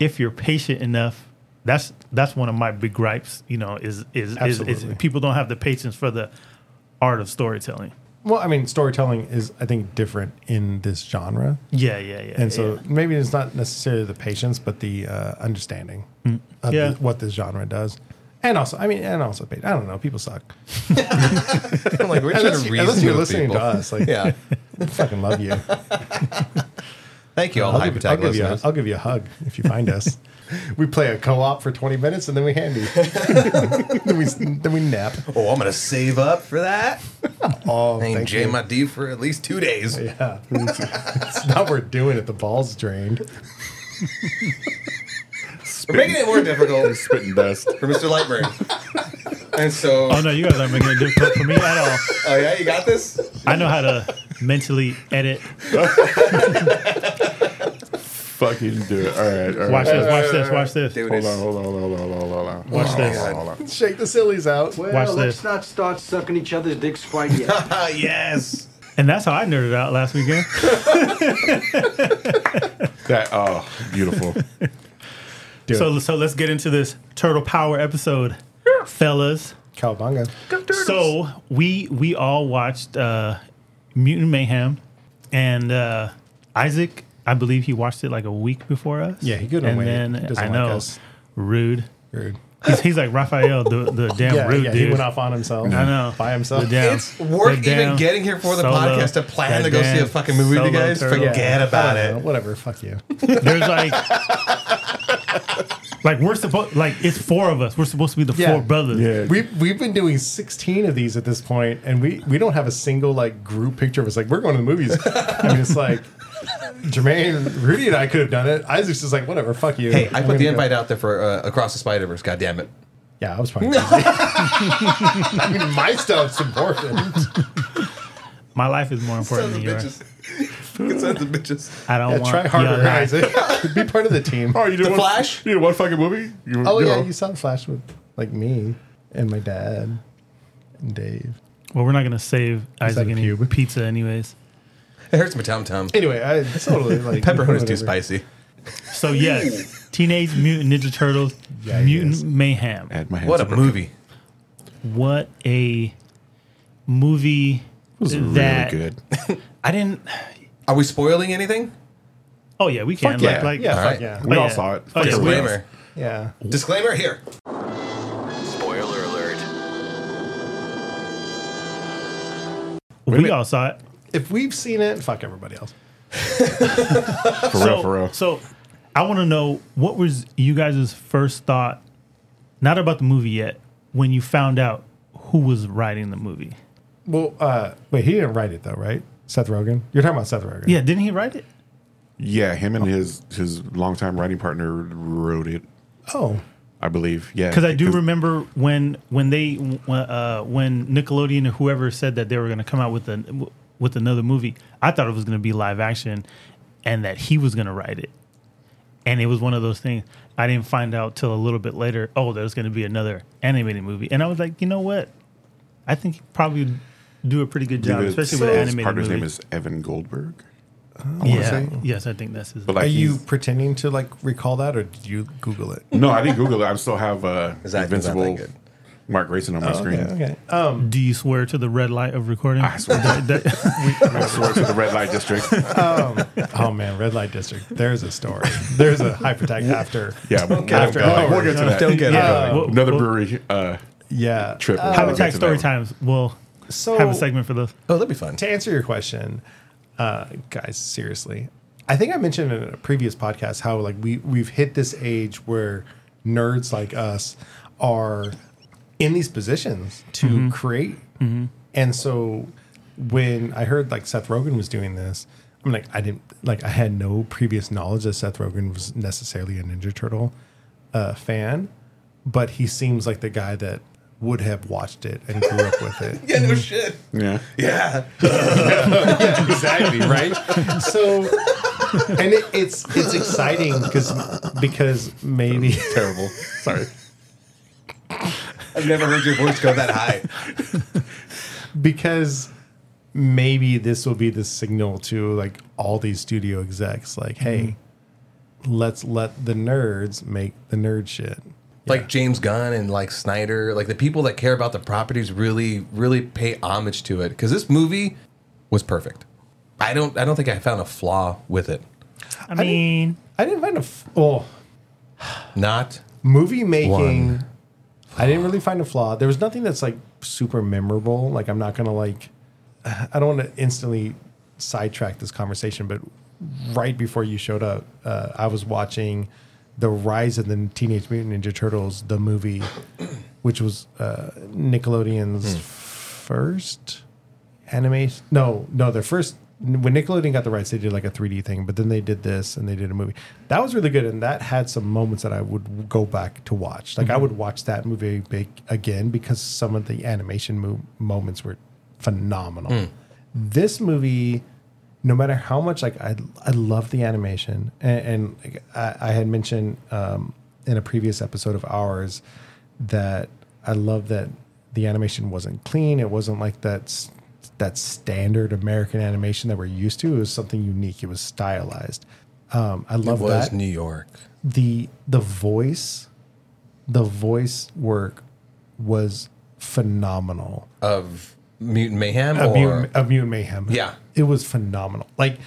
if you're patient enough. That's that's one of my big gripes, you know, is is is, is people don't have the patience for the art of storytelling. well I mean storytelling is I think different in this genre Yeah, yeah, yeah. and so yeah. maybe it's not necessarily the patience, but the uh, understanding of Yeah. the, what this genre does. And also, I mean, and also, I don't know, people suck. I'm like, we're trying Unless, you, unless you're listening people. to us, like, Yeah. I fucking love you. Thank you, all I'll Hyper give, I'll, Tag give you a, listeners. I'll give you a hug if you find us. we play a co-op for 20 minutes and then we handy. then we then we nap. Oh, I'm gonna save up for that. Oh, I ain't thank J you. my D for at least two days. Yeah, it's, it's not worth doing it. The ball's drained. We're making it more difficult Spitting dust. for Mr. Lightburn. And so, Oh no, you guys aren't making it difficult for me at all. oh yeah, you got this. I know how to mentally edit. Fucking do it. All right. All right. Watch this, watch this, watch this. Dude, Hold on, hold on, hold on, hold on, hold on, hold on. Watch this. Hold on, hold on. Shake the sillies out. Well, Watch let's this. not start sucking each other's dicks quite yet. Ah, yes. And that's how I nerded out last weekend. That oh, beautiful. Do so it. so let's get into this Turtle Power episode, fellas. Cowabunga. So we we all watched uh, Mutant Mayhem, and uh, Isaac, I believe he watched it like a week before us. Yeah, he couldn't And wait. then I like know, us. rude. Rude. He's, he's like Raphael, the the damn Yeah, rude yeah, dude. he went off on himself. I know. By himself. Damn- It's worth even getting here for the solo- podcast to plan to go see a fucking movie with you guys. turtle. Forget about I don't know, it. Whatever. Fuck you. There's like, like we're supposed, like it's four of us. We're supposed to be the Yeah. four brothers. Yeah. We've we've been doing 16 of these at this point, and we we don't have a single like group picture of us. Like we're going to the movies. I mean, it's like Jermaine, Rudy, and I could have done it. Isaac's just like whatever. Fuck you. Hey, I I'm put the gonna go. invite out there for uh, Across the Spider Verse. God damn it! Yeah, I was probably. busy. I mean, my stuff's important. My life is more important than yours. Fucking sons of bitches. I don't Yeah, want. try your harder, life. Isaac. Be part of the team. Oh, you did The one, Flash? You did one fucking movie. You, Oh you yeah, know. you saw the Flash with like me and my dad and Dave. Well, we're not gonna save Isaac a any pube? pizza anyways. It hurts my tum tum. Anyway, I totally like Pepperoni's too spicy. So yes, Teenage Mutant Ninja Turtles, Yeah, he Mutant is. Mayhem. Had my hands What a super- movie! What a movie It was that really good. I didn't. Are we spoiling anything? Oh yeah, we can. Fuck like, yeah. like, Yeah, fuck right. yeah, We Oh, all yeah. saw it. Oh, Fuck we- everybody else. Disclaimer. yeah. Disclaimer here. Spoiler alert. we all saw it. If we've seen it, fuck everybody else. For real, for real. So I want to know what was you guys' first thought, not about the movie yet, when you found out who was writing the movie. Well, uh, wait, he didn't write it though, right? Seth Rogen. You're talking about Seth Rogen. Yeah, didn't he write it? Yeah, him and his his longtime writing partner wrote it. Oh, I believe. Yeah, Because I do remember when when they uh, when Nickelodeon or whoever said that they were going to come out with a with another movie. I thought it was going to be live action, and that he was going to write it. And it was one of those things I didn't find out till a little bit later. Oh, there's going to be another animated movie, and I was like, you know what? I think probably do a pretty good job, Believe especially it's- with an his animated partner's movie. name is Evan Goldberg. I wanna yeah, say. yes, I think that's his. But like Are you he's- pretending to like recall that, or did you Google it? No, I didn't Google it. I still have uh, His acting's not that Invincible good. Mark Grayson on my screen. Okay, okay. Um, Do you swear to the red light of recording? I swear. That- that- I swear to the red light district. oh man, red light district. There's a story. There's a Hype Attack after. Yeah, we'll, After we'll, hours. we'll get to that. Don't get it Yeah. going. Well, Another well- brewery uh, Yeah. trip. We'll Habitat get to story that. times. We'll So have a segment for this. Oh, that'd be fun. to answer your question, uh, guys, seriously, I think I mentioned in a previous podcast how like we we've hit this age where nerds like us are in these positions to create, and so when I heard like Seth Rogen was doing this, I'm like I didn't like I had no previous knowledge that Seth Rogen was necessarily a Ninja Turtle uh, fan, but he seems like the guy that would have watched it and grew up with it. Yeah, no mm-hmm. shit. Yeah. Yeah. exactly right so and it, it's it's exciting because because maybe Terrible. Sorry. I've never heard your voice go that high. because maybe this will be the signal to like all these studio execs like hey mm-hmm. let's let the nerds make the nerd shit Like James Gunn and like Snyder, like the people that care about the properties really, really pay homage to it. Because this movie was perfect. I don't, I don't think I found a flaw with it. I mean, i didn't find a f- oh Not movie making i didn't really find a flaw. There was nothing that's like super memorable. Like i'm not gonna like i don't want to instantly sidetrack this conversation but right before you showed up uh, i was watching the rise of the teenage mutant ninja turtles the movie which was uh, nickelodeon's hmm. first animation no no their first when Nickelodeon got the rights, they did like a 3D thing, but then they did this and they did a movie. That was really good, and that had some moments that I would go back to watch. Like I mm-hmm. would watch that movie big again because some of the animation mo- moments were phenomenal. Hmm. This movie, no matter how much like I I love the animation, and, and like, I, I had mentioned um, in a previous episode of ours that I love that the animation wasn't clean. It wasn't like that s- that standard American animation that we're used to. It was something unique. It was stylized. Um, I it love was that New York. the the voice, the voice work was phenomenal. of Mutant Mayhem Of or Mutant, of Mutant Mayhem. Yeah. it was phenomenal. Like,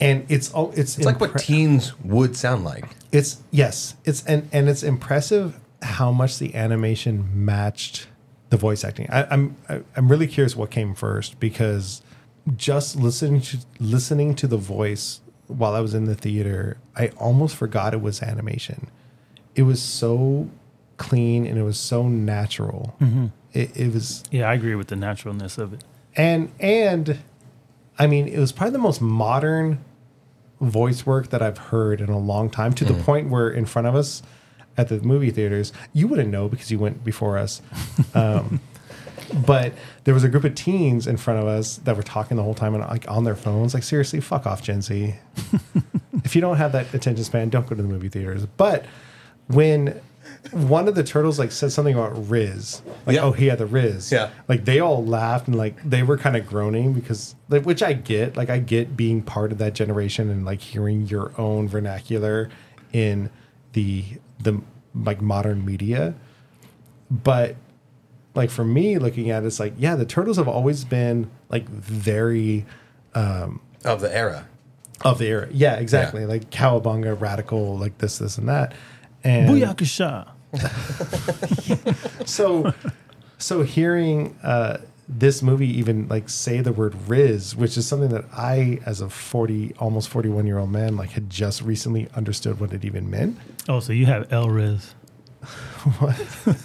and it's all it's it's like what teens would sound like. It's yes, it's and and it's impressive how much the animation matched the voice acting. I, I'm I, I'm really curious what came first because just listening to listening to the voice while I was in the theater, I almost forgot it was animation. It was so clean and it was so natural. Mm-hmm. It, it was yeah, I agree with the naturalness of it. and and I mean, it was probably the most modern voice work that I've heard in a long time. To the point where in front of us at the movie theaters, you wouldn't know because you went before us. Um, but there was a group of teens in front of us that were talking the whole time and like on their phones. Like seriously, fuck off, Gen Z. if you don't have that attention span, don't go to the movie theaters. But when one of the turtles like said something about Riz, like Yeah. oh he had the Riz, Yeah. like they all laughed and like they were kind of groaning because like which I get, like I get being part of that generation and like hearing your own vernacular in the the like modern media, but like for me looking at it, it's like yeah the turtles have always been like very um, Of the era. of the era. Yeah. exactly. Like cowabunga radical like this this and that and Booyakasha. so so hearing uh this movie even like say the word riz which is something that i as a 40 almost 41 year old man like had just recently understood what it even meant Oh, so you have L Riz. what?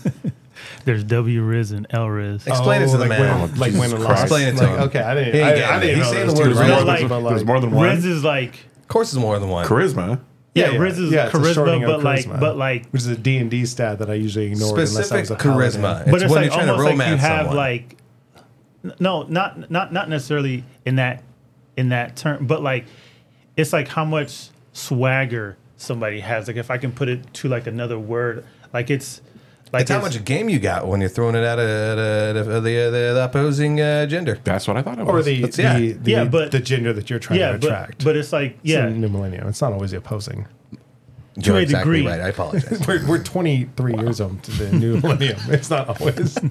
There's W Riz and L Riz. Explain it to the like man. when, like when Jesus a Christ. Explain it to like, him. okay i didn't He i, I didn't He's know saying the word riz. words, Like- There's more than one. Riz is like Of course, there's more than one. Charisma. Yeah, yeah, Riz is yeah, it's a charisma, of but like charisma. but like which is a d&d stat that i usually ignored unless I Specific was a paladin. charisma. but It's it's when like you're trying to almost like you have someone. like no not not not necessarily in that in that term but like it's like how much swagger somebody has. Like if I can put it to like another word, like it's like It's how much game you got when you're throwing it at, a, at, a, at a- the, the, the opposing uh, gender. That's what I thought it was. Or the, the, yeah. the, Yeah, but- the gender that you're trying yeah, to attract. but it's like It's yeah, a new millennium. It's not always the opposing. You're a exactly degree. right. I apologize. We're, we're 23 years old to the new millennium. It's not always.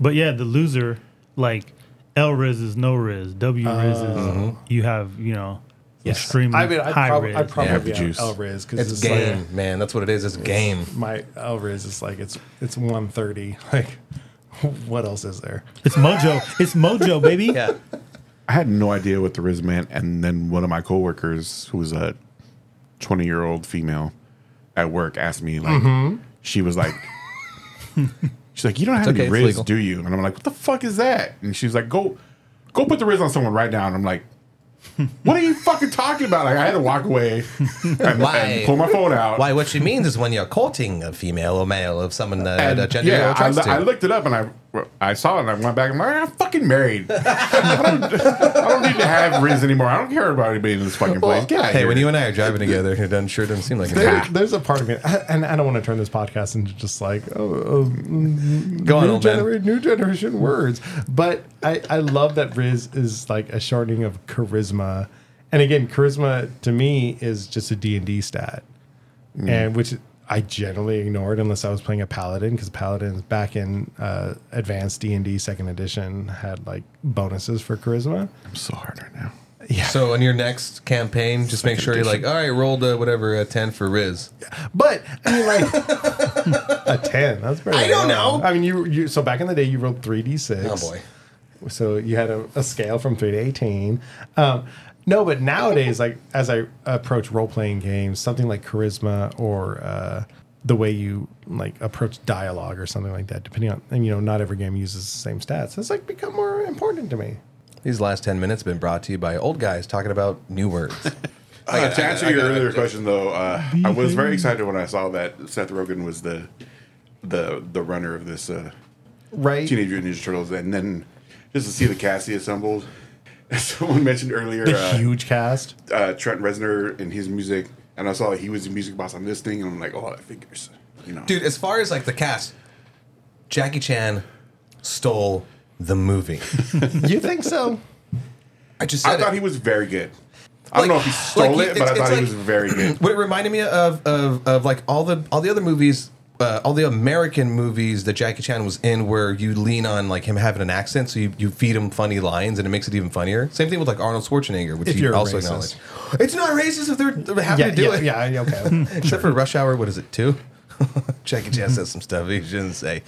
But yeah, the loser, like L Riz is no Riz, W Riz is you have, you know, extremely I mean, I'd, high prob- Riz. I'd probably Yeah, be the juice. El Riz because it's it's, game, like man. That's what it is. It's game. my El Riz is like it's it's 130. Like, what else is there? It's Mojo. It's Mojo, baby. Yeah. I had no idea what the Riz meant, and then one of my coworkers, who was a twenty-year-old female at work, asked me like, Mm-hmm. she was like, she's like, you don't have It's any okay, it's Riz, legal. do you? And I'm like, what the fuck is that? And she's like, go, go put the Riz on someone right now. And I'm like. What are you fucking talking about? Like I had to walk away and, Why? and pull my phone out. Why? What she means is when you're courting a female or male of someone uh, And, that gender yeah, I. I looked it up and I I saw it and I went back and I'm like, I'm fucking married. I, don't, I don't need to have Riz anymore. I don't care about anybody in this fucking place. Out hey, when you and I are driving together, it doesn't sure doesn't seem like There, it. there's a part of me, and I don't want to turn this podcast into just like oh, oh mm, Go on, new, genera- new generation words. But I, I love that Riz is like a shortening of charisma, and again, charisma to me is just a D and D stat, mm. and which I generally ignored unless I was playing a paladin because paladins back in uh, advanced D and D second edition had like bonuses for charisma. I'm so hard right now. Yeah. So in your next campaign, just make sure you're like, all right, rolled uh, whatever a ten for Riz. But I mean, like a ten. That's pretty. I don't low. know. I mean, you you. So back in the day, you rolled three d six. Oh boy. So you had a, a scale from three to eighteen. Um, no, but nowadays, like as I approach role playing games, something like charisma or uh, the way you like approach dialogue or something like that, depending on and you know, not every game uses the same stats. It's like become more important to me. These last ten minutes have been brought to you by old guys talking about new words. Uh, to answer your earlier question, though, uh, I was very excited when I saw that Seth Rogen was the the the runner of this uh, Right. Teenage Mutant Ninja Turtles, and then just to see the cast he assembled. As someone mentioned earlier, The uh, huge cast. uh, Trent Reznor and his music, and I saw that he was the music boss on this thing, and I'm like, oh, that figures, you know, Dude, as far as like the cast, Jackie Chan stole the movie. You think so? I just said I thought it. he was very good. I don't know if he stole like, it, but I thought it's he was very good. What it reminded me of, of, of like all the all the other movies, uh, all the American movies that Jackie Chan was in, where you lean on like him having an accent, so you, you feed him funny lines, and it makes it even funnier. Same thing with like Arnold Schwarzenegger, which If you also racist. acknowledge. It's not racist if they're, they're happy Yeah, to do yeah, it. yeah, okay. Except for Rush Hour, what is it, two? Jackie Chan says some stuff he shouldn't say.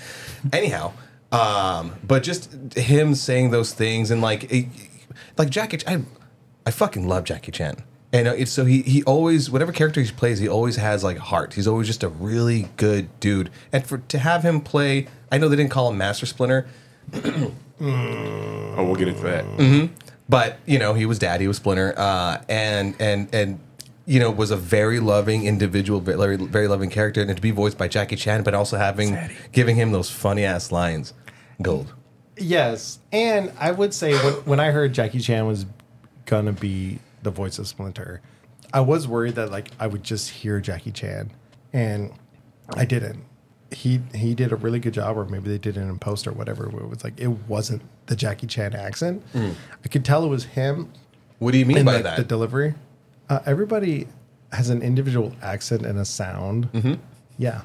Anyhow, um, but just him saying those things and like, it- like Jackie, I, I fucking love Jackie Chan. And uh, it's so he he always whatever character he plays, he always has like heart. He's always just a really good dude. And for to have him play, I know they didn't call him Master Splinter, Oh, we'll get into that. Mm-hmm. but you know he was dad, he was Splinter, uh, and and and you know was a very loving individual, very very loving character, and to be voiced by Jackie Chan, but also having giving him those funny ass lines, gold. Yes, and I would say when, when I heard Jackie Chan was gonna be the voice of Splinter, I was worried that like I would just hear Jackie Chan, and I didn't. He he did a really good job, or maybe they did it in post or whatever. Where it was like it wasn't the Jackie Chan accent. I could tell it was him What do you mean in by like, that? the delivery. Uh, everybody has an individual accent and a sound. Mm-hmm. Yeah,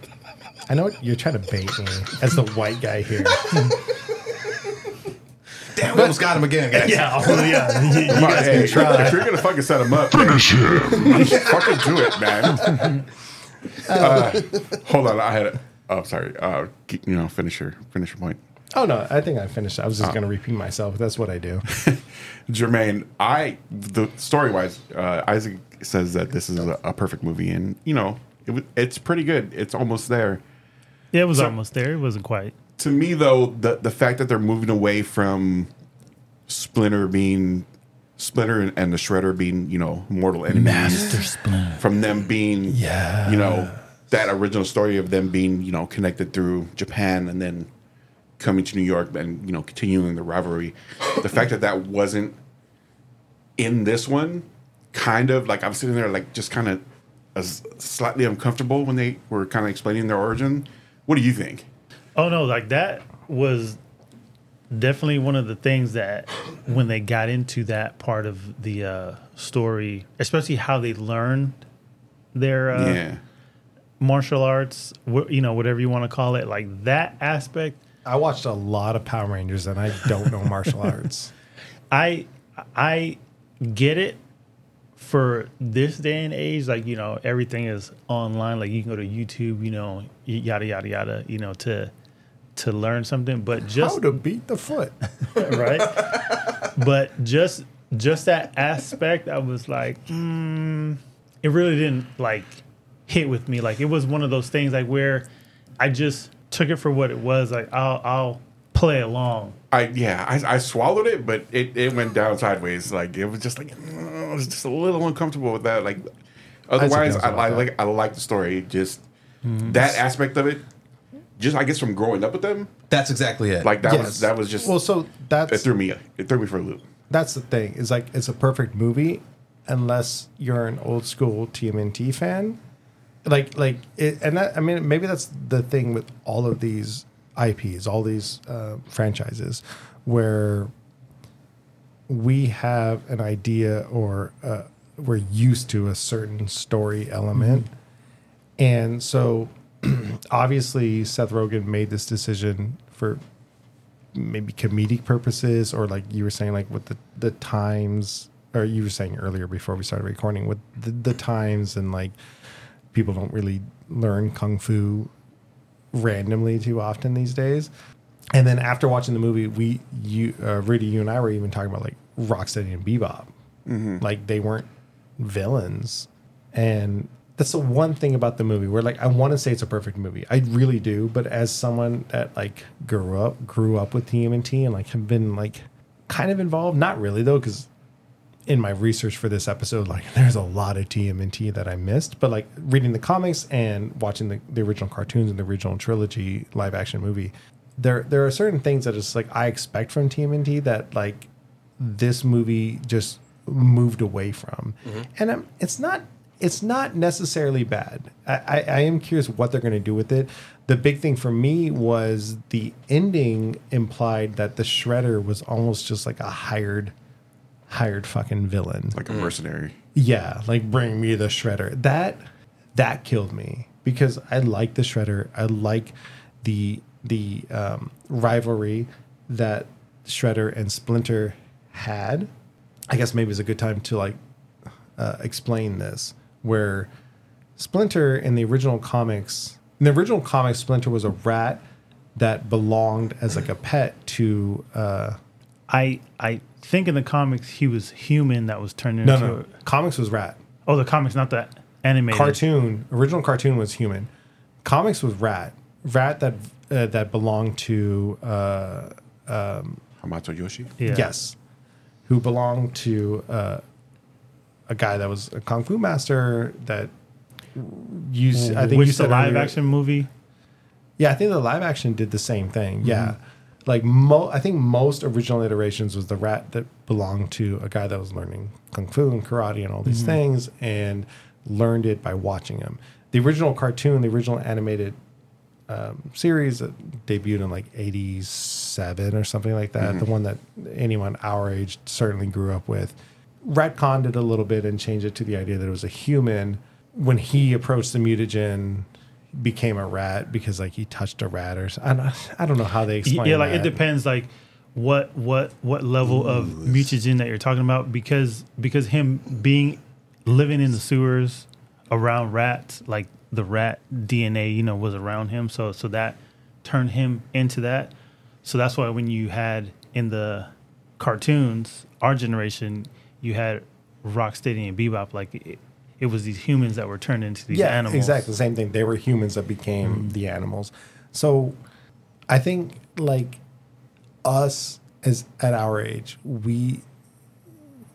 I know you're trying to bait me as the white guy here. Damn, we almost got him again, guys. yeah, oh, yeah. You, you Come guys hey, can try. if you're gonna fucking set him up, finish him. fucking do it, man. Uh, hold on, I had. A, oh, sorry. Uh, you know, finish your finish your point. Oh no, I think I finished. I was just going to repeat myself. That's what I do. Jermaine, I the story wise, uh, Isaac says that this is a, a perfect movie, and you know, it, wa- it's pretty good. It's almost there. Yeah, it was So- almost there. It wasn't quite. To me though the the fact that they're moving away from splinter being splinter and, and the shredder being you know mortal enemies Splinter. from them being Yeah. you know that original story of them being you know connected through japan and then coming to new york and you know continuing the rivalry the fact that that wasn't in this one kind of like I'm sitting there like just kind of as slightly uncomfortable when they were kind of explaining their origin. What do you think? Oh no, like that was definitely one of the things that when they got into that part of the uh, story, especially how they learned their uh, yeah, martial arts, wh- you know, whatever you want to call it, like that aspect. I watched a lot of Power Rangers and I don't know martial arts. I I get it for this day and age. Like you know, everything is online. Like you can go to YouTube. You know, y- yada yada yada. You know, to to learn something. But just How to beat the foot. right? but just just that aspect, I was like, mm, it really didn't like hit with me. Like it was one of those things like where I just took it for what it was. Like I'll I'll play along. I yeah I, I swallowed it, but it, it went down sideways. Like it was just like mm, I was just a little uncomfortable with that. Like otherwise, I, about I like I like the story. Just that aspect of it. Just I guess from growing up with them, That's exactly it. like that Yes. was that was just well, so that it threw me it threw me for a loop. that's the thing. Is like it's a perfect movie unless you're an old school TMNT fan. Like like it, and that I mean maybe that's the thing with all of these IPs, all these uh, franchises, where we have an idea or uh, we're used to a certain story element, and so obviously Seth Rogen made this decision for maybe comedic purposes or like you were saying like with the the times or you were saying earlier before we started recording with the, the times and like people don't really learn kung fu randomly too often these days. And then after watching the movie we you uh, Rudy you and I were even talking about like Rocksteady and Bebop. Like they weren't villains. And that's the one thing about the movie where like I want to say it's a perfect movie. I really do, but as someone that like grew up grew up with TMNT and like have been like kind of involved, not really though cuz in my research for this episode like there's a lot of TMNT that I missed, but like reading the comics and watching the, the original cartoons and the original trilogy live action movie, there there are certain things that it's like I expect from TMNT that like this movie just moved away from, and um, it's not it's not necessarily bad. I, I, I am curious what they're going to do with it. The big thing for me was the ending implied that the Shredder was almost just like a hired hired fucking villain. Like a mercenary. Yeah, like bring me the shredder. That that killed me because I like the shredder. I like the the um, rivalry that Shredder and Splinter had. I guess maybe it's a good time to like uh, explain this. Where Splinter in the original comics, in the original comics, Splinter was a rat that belonged as like a pet to. Uh, I I think in the comics he was human that was turned no, into no, comics was rat. oh the comics not the animated cartoon original cartoon was human comics was rat rat that uh, that belonged to uh, Hamato Yoshi. Yeah. yes who belonged to uh, a guy that was a kung fu master that used i think Which you the said live earlier- action movie. yeah i think the live action did the same thing Mm-hmm. yeah like mo- i think most original iterations was the rat that belonged to a guy that was learning kung fu and karate and all Mm-hmm. these things and learned it by watching him the original cartoon the original animated um, series that debuted in like 87 or something like that the one that anyone our age certainly grew up with retconned it a little bit and changed it to the idea that it was a human when he approached the mutagen became a rat because like he touched a rat or something. I don't, I don't know how they explain it. yeah, like it depends like what what what level of mutagen that you're talking about because because him being living in the sewers around rats like the rat DNA you know was around him so so that turned him into that so that's why when you had in the cartoons our generation you had Rocksteady and Bebop like it, it was these humans that were turned into these yeah, animals exactly the same thing. They were humans that became mm-hmm. the animals. So I think like us as at our age, we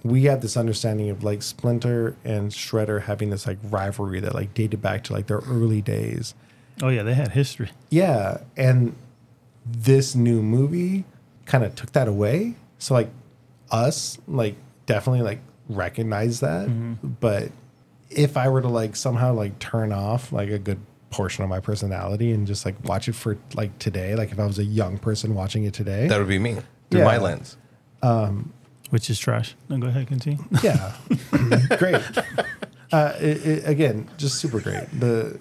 we have this understanding of like Splinter and Shredder having this like rivalry that like dated back to like their early days. oh yeah they had history Yeah, and this new movie kind of took that away. So like us, like definitely like recognize that. Mm-hmm. But if I were to like somehow like turn off like a good portion of my personality and just like watch it for like today, like if I was a young person watching it today, That would be me through Yeah. my lens. which is trash. No, go ahead, continue. yeah, great. Uh, it, it, again, just super great. The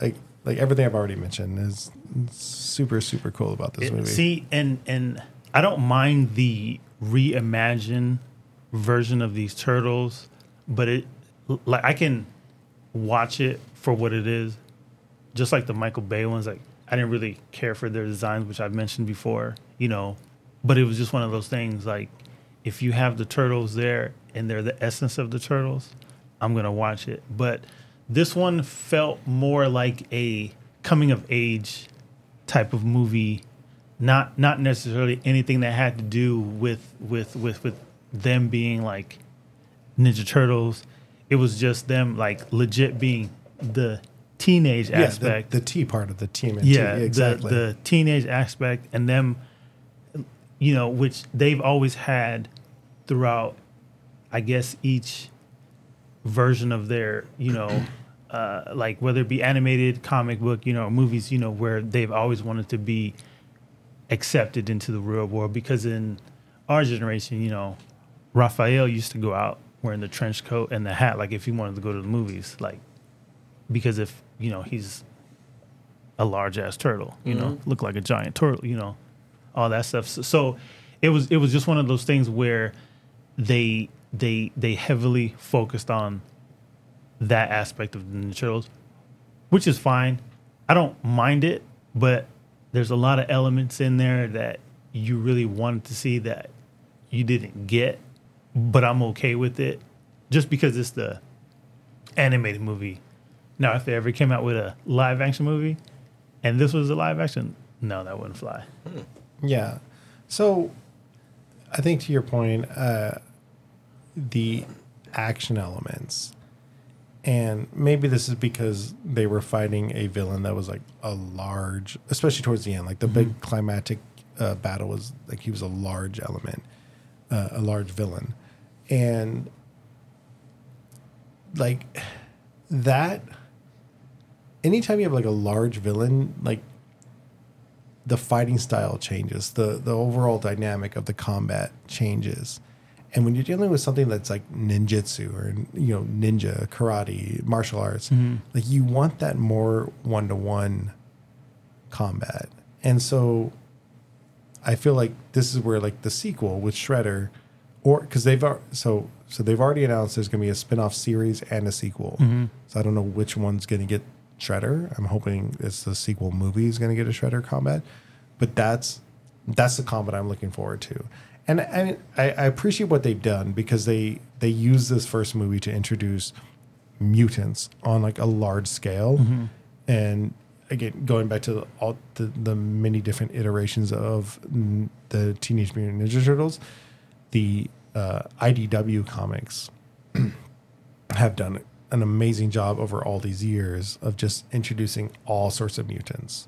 like like everything I've already mentioned is super super cool about this It- movie. See, and and I don't mind the reimagined version of these turtles, but it like I can watch it for what it is, just like the Michael Bay ones. Like I didn't really care for their designs, which I've mentioned before, you know, but it was just one of those things. Like if you have the turtles there and they're the essence of the turtles, I'm gonna watch it. But this one felt more like a coming of age type of movie not not necessarily anything that had to do with with with with them being like ninja turtles it was just them like legit being the teenage yeah, aspect the T part of the team. yeah exactly. the, the teenage aspect and them you know which they've always had throughout i guess each version of their you know uh, like whether it be animated comic book you know movies you know where they've always wanted to be accepted into the real world because in our generation you know raphael used to go out wearing the trench coat and the hat like if he wanted to go to the movies like because if you know he's a large ass turtle, you know, mm-hmm. look like a giant turtle, you know, all that stuff. So, so it was it was just one of those things where they they they heavily focused on that aspect of the Ninja Turtles, which is fine. I don't mind it, but there's a lot of elements in there that you really wanted to see that you didn't get, but I'm okay with it just because it's the animated movie. Now, if they ever came out with a live action movie and this was a live action, no, that wouldn't fly. Yeah. So I think to your point, uh, the action elements, and maybe this is because they were fighting a villain that was like a large, especially towards the end, like the big climatic uh, battle was like he was a large element, uh, a large villain. And like that, anytime you have like a large villain, like the fighting style changes, the the overall dynamic of the combat changes. And when you're dealing with something that's like ninjutsu or you know ninja, karate, martial arts, mm-hmm. like you want that more one to one combat. And so I feel like this is where like the sequel with Shredder, or because they've so so they've already announced there's going to be a spin-off series and a sequel. Mm-hmm. So I don't know which one's going to get Shredder. I'm hoping it's the sequel movie is going to get a Shredder combat, but that's that's the combat I'm looking forward to. And and I, I appreciate what they've done because they they use this first movie to introduce mutants on like a large scale mm-hmm. and again going back to the, all the, the many different iterations of the teenage mutant ninja turtles the uh, idw comics have done an amazing job over all these years of just introducing all sorts of mutants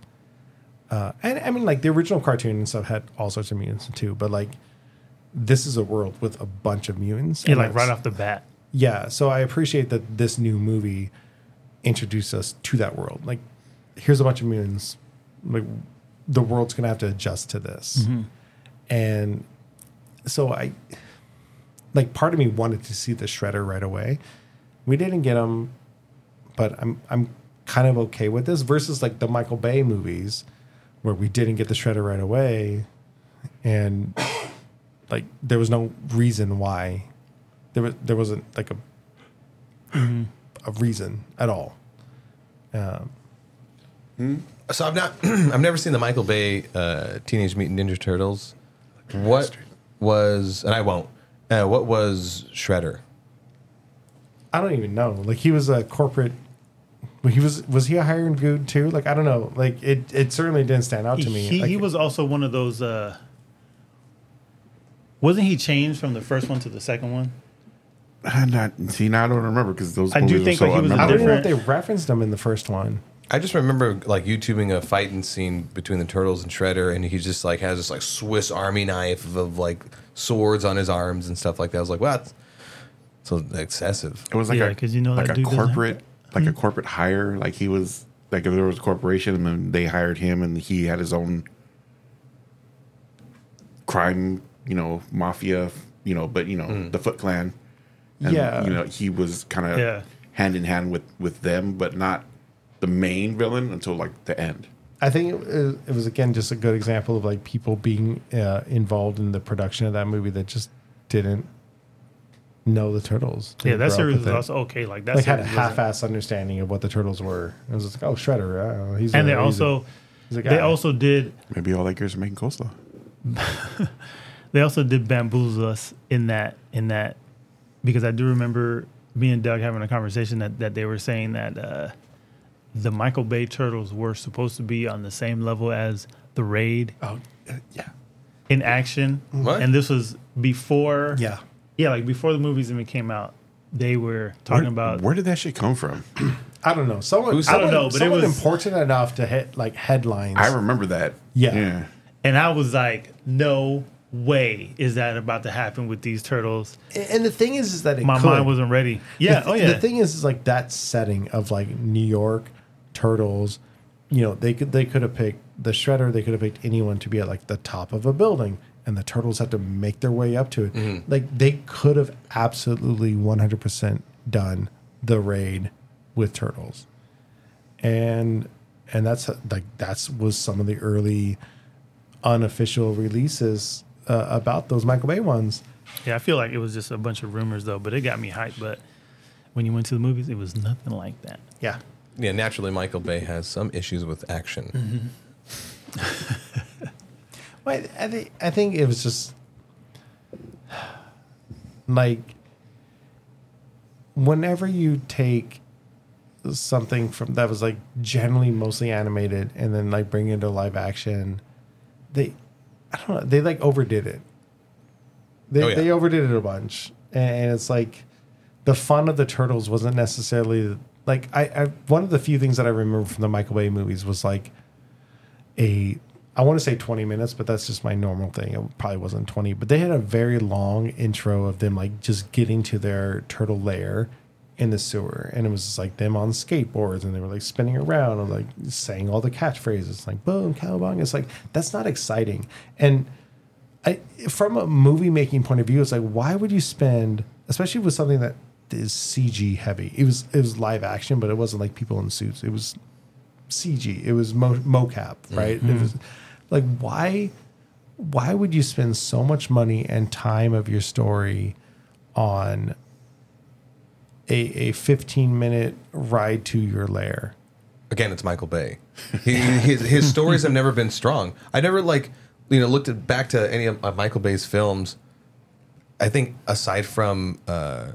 uh, and i mean like the original cartoon and stuff had all sorts of mutants too but like this is a world with a bunch of mutants Yeah, and like right off the bat. yeah, so I appreciate that this new movie introduced us to that world. Like, here's a bunch of mutants. Like, the world's gonna have to adjust to this, and so I, like, part of me wanted to see the Shredder right away. We didn't get him, but I'm I'm kind of okay with this versus like the Michael Bay movies, where we didn't get the Shredder right away, and like there was no reason why there was there wasn't like a a reason at all. Um, So I've not, I've never seen the Michael Bay uh, Teenage Mutant Ninja Turtles. What was, and I won't. Uh, what was Shredder? I don't even know. Like he was a corporate. He was was he a hired dude too? Like I don't know. Like it it certainly didn't stand out He, to me. he, Like, he was also one of those. Uh, wasn't he changed from the first one to the second one? I'm not see now I don't remember because those I do movies are think, so like, he was a I unmemorable. don't know if they referenced him in the first one. I just remember like YouTubing a fighting scene between the turtles and Shredder, and he just like has this like Swiss Army knife of, like swords on his arms and stuff like that. I was like, well, that's, so excessive. It was like Yeah, a 'cause you know like that a dude doesn't have corporate like a hmm. corporate hire. Like he was like if there was a corporation and then they hired him and he had his own crime, you know, mafia, you know, but you know hmm. the Foot Clan. And, Yeah. you know he was kind of Yeah. hand in hand with with them, but not the main villain until like the end. I think it, it was again just a good example of like people being uh, involved in the production of that movie that just didn't know the turtles. Yeah, Didn't that grow up series was also okay. Like that like had a series wasn't- half-ass understanding of what the turtles were. It was just like, oh, Shredder, uh, he's And a, they he's a- also he's a they also did Maybe all that gears are making coleslaw. they also did bamboozle us in that in that because I do remember me and Doug having a conversation that, that they were saying that uh, the Michael Bay turtles were supposed to be on the same level as the raid Oh uh, yeah, in action. What? And this was before yeah. Yeah, like before the movies even came out, they were talking where, about where did that shit come from? I don't know. Someone, Who's- I don't know, but it was- important enough to hit like headlines. I remember that. Yeah. yeah. and I was like, no way is that about to happen with these turtles. and the thing is, is that it My could. mind wasn't ready. Yeah, The, oh yeah. The thing is, is like that setting of like New York turtles. You know, they could they could have picked the shredder. They could have picked anyone to be at like the top of a building, and the turtles had to make their way up to it. Like they could have absolutely one hundred percent done the raid with turtles, and and that's like that's was some of the early unofficial releases uh, about those Michael Bay ones. yeah, I feel like it was just a bunch of rumors though, but it got me hyped. But when you went to the movies, it was nothing like that. Yeah. Yeah, naturally, Michael Bay has some issues with action. Mm-hmm. Well, I think I think it was just like whenever you take something from that was like generally mostly animated and then like bring it into live action, they I don't know they like overdid it. They Oh, yeah. they overdid it a bunch, and it's like the fun of the turtles wasn't necessarily like I, I one of the few things that I remember from the Michael Bay movies was like a I want to say 20 minutes, but that's just my normal thing. It probably wasn't 20, but they had a very long intro of them like just getting to their turtle lair in the sewer. And it was just like them on skateboards and they were like spinning around and like saying all the catchphrases like boom, cowabunga. It's like that's not exciting. And I, from a movie making point of view, it's like why would you spend, especially with something that is CG heavy? It was it was live action, but it wasn't like people in suits. It was CG. It was mo- mocap, right? It was like why why would you spend so much money and time of your story on a a 15 minute ride to your lair? Again, it's Michael Bay. He, his, his stories have never been strong. I never like you know looked at back to any of, of Michael Bay's films. I think aside from uh,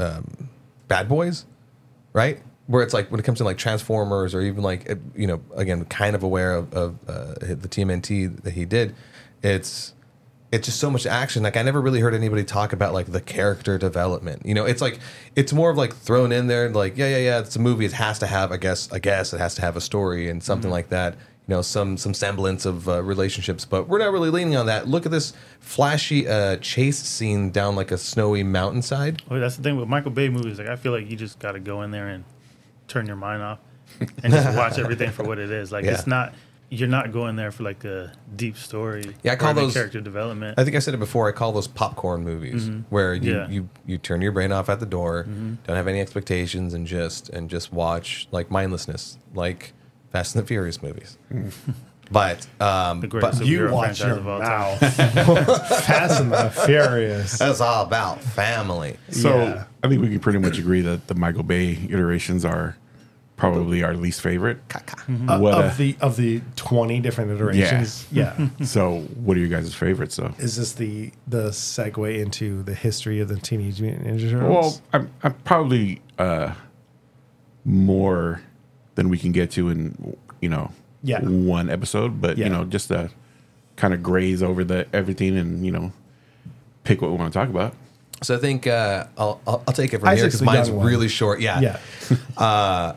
um, Bad Boys, right? Where it's like when it comes to like Transformers or even like you know again kind of aware of, of uh, the TMNT that he did, it's it's just so much action. Like I never really heard anybody talk about like the character development. You know, it's like it's more of like thrown in there, like yeah, yeah, yeah. It's a movie. It has to have, I guess, I guess it has to have a story and something like that. Know, some some semblance of uh, relationships, but we're not really leaning on that. Look at this flashy uh, chase scene down like a snowy mountainside. Well, that's the thing with Michael Bay movies. Like I feel like you just got to go in there and turn your mind off and just watch everything for what it is. Like Yeah. it's not you're not going there for like a deep story. Yeah, I call those- character development. I think I said it before. I call those popcorn movies, where you, Yeah. you you turn your brain off at the door, don't have any expectations, and just and just watch like mindlessness, like Fast and the Furious movies. but um, but You watch franchise your of all time. mouth. Fast and the Furious. that's all about family. So Yeah. I think we can pretty much agree that the Michael Bay iterations are probably our least favorite. Uh, What of a- the of the 20 different iterations. Yeah. so what are you guys' favorites though? Is this the the segue into the history of the Teenage Mutant Ninja Well, Turtles? I'm, I'm probably uh, more than we can get to in you know Yeah. one episode, but Yeah. you know just to kind of graze over the everything and you know pick what we want to talk about. So I think uh, I'll, I'll I'll take it from here because mine's really short. Yeah. yeah.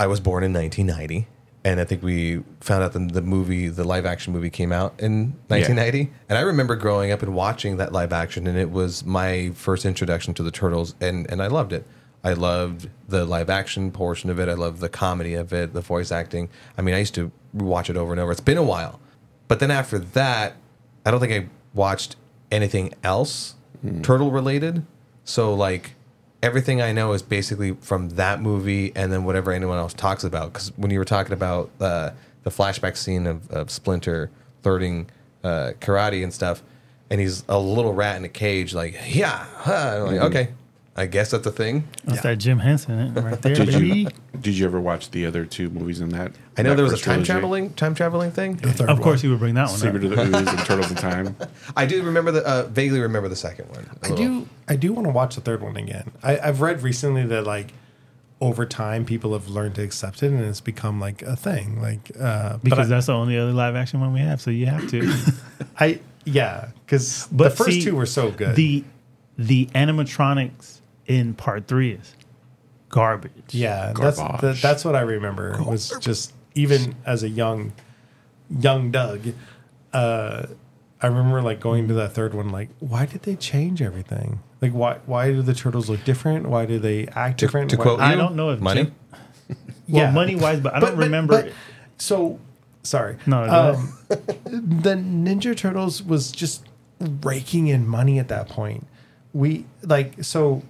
I was born in 1990, and I think we found out the, the movie, the live action movie, came out in 1990. And I remember growing up and watching that live action, and it was my first introduction to the turtles, and and I loved it. I loved the live action portion of it. I loved the comedy of it, the voice acting. I mean, I used to watch it over and over. It's been a while, but then after that, I don't think I watched anything else turtle related. So like everything I know is basically from that movie and then whatever anyone else talks about. Because when you were talking about uh, the flashback scene of, of Splinter learning uh, karate and stuff, and he's a little rat in a cage, like yeah, huh. Like okay, I guess that's a thing. That's that Jim Henson right there, Did you did you ever watch the other two movies in that? I know that there was a time trilogy? traveling time traveling thing. The third Of course, one. you would bring that one Secret up. of the Ooze and Turtles in Time. I do remember the uh, vaguely remember the second one. a I little. do. I do want to watch the third one again. I, I've read recently that like over time people have learned to accept it and it's become like a thing. Like uh, but Because I, that's the only other live action one we have, so you have to. I yeah, because the But first see, two were so good. The the animatronics in part three is garbage. yeah, that's Garbage. the, that's what I remember was just even as a young young Doug. Uh, I remember like going to that third one. Like, why did they change everything? Like, why why do the turtles look different? Why do they act To- different? to Why- quote I you, don't know if money. Jim- well, money wise, but I don't remember. but- so sorry. No, go um, the Ninja Turtles was just raking in money at that point. We like so.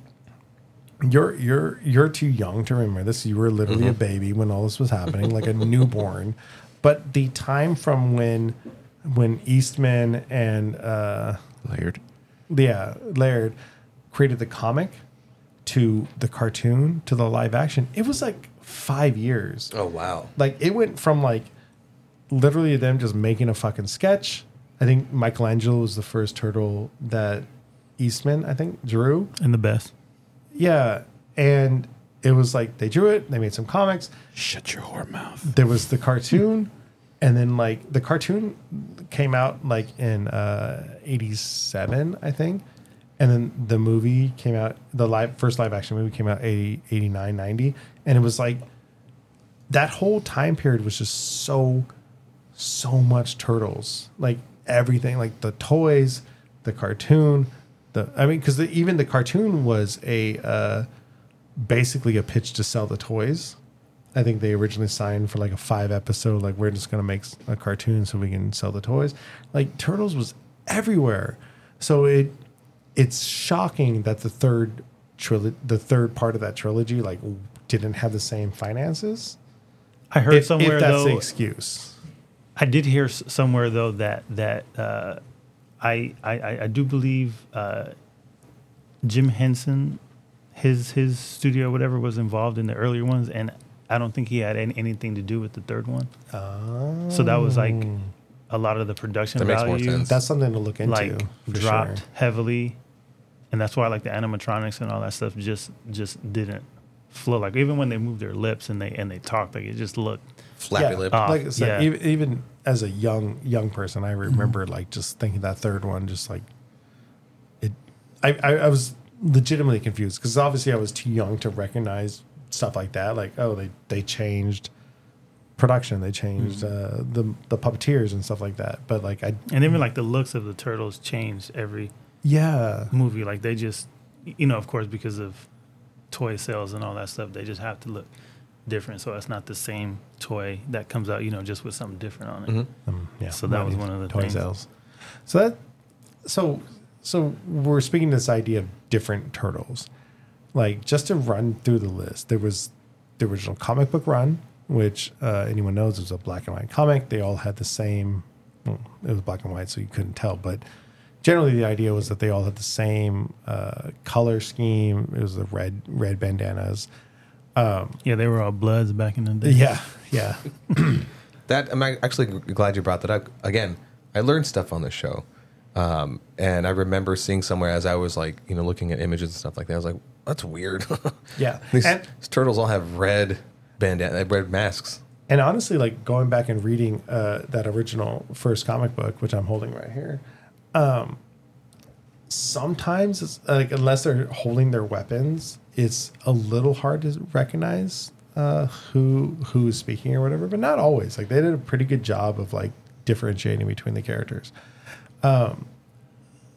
You're you're you're too young to remember this. You were literally Mm-hmm. a baby when all this was happening, like a newborn. But the time from when when Eastman and uh, Layered. yeah, Laird created the comic to the cartoon to the live action, it was like five years. Oh wow. Like it went from like literally them just making a fucking sketch. I think Michelangelo was the first turtle that Eastman, I think, drew. and the best. Yeah. And it was like they drew it, they made some comics. Shut your whore mouth. There was the cartoon, and then like the cartoon came out like in uh 87, I think. And then the movie came out, the live first live action movie came out 80, 89, 90. And it was like that whole time period was just so, so much turtles. Like everything, like the toys, the cartoon, the I mean, because even the cartoon was a uh, basically a pitch to sell the toys. I think they originally signed for like a five episode, like we're just gonna make a cartoon so we can sell the toys. Like Turtles was everywhere, so it it's shocking that the third trilogy, the third part of that trilogy, like didn't have the same finances. I heard If, somewhere if that's the excuse, I did hear somewhere though that that uh, I, I I- I do believe uh, Jim Henson, his his studio whatever was involved in the earlier ones, and I don't think he had any, anything to do with the third one. So that was like a lot of the production That makes more value, sense. that's something to look into. like dropped sure. heavily, and that's why like the animatronics and all that stuff just just didn't flow. Like even when they moved their lips and they and they talked, like it just looked. Flappy Yeah. lip. Uh, like I said, yeah. even, even as a young young person, I remember like just thinking that third one, just like it. I I, I was legitimately confused because obviously I was too young to recognize stuff like that. Like, oh, they they changed production, they changed uh, the the puppeteers and stuff like that. But like, I And even like the looks of the turtles changed every yeah, movie. Like they just, you know, of course, because of toy sales and all that stuff, they just have to look different. So it's not the same toy that comes out, you know, just with something different on it. um, yeah. So that was one of the toy things. sales. So that so so we're speaking this idea of different turtles. Like just to run through the list, there was the original comic book run, which uh, anyone knows was a black and white comic. They all had the same. Well, it was black and white, so you couldn't tell, but generally the idea was that they all had the same uh, color scheme. It was the red red bandanas. Yeah, they were all bloods back in the day. Yeah, yeah. That I'm actually glad you brought that up. Again, I learned stuff on this show, um, and I remember seeing somewhere as I was like, you know, looking at images and stuff like that. I was like, that's weird. Yeah. these, And- these turtles all have red bandana, red masks. And honestly, like going back and reading uh, that original first comic book, which I'm holding right here, um, sometimes it's like unless they're holding their weapons, it's a little hard to recognize uh, who who's speaking or whatever, but not always. Like they did a pretty good job of like differentiating between the characters. Um,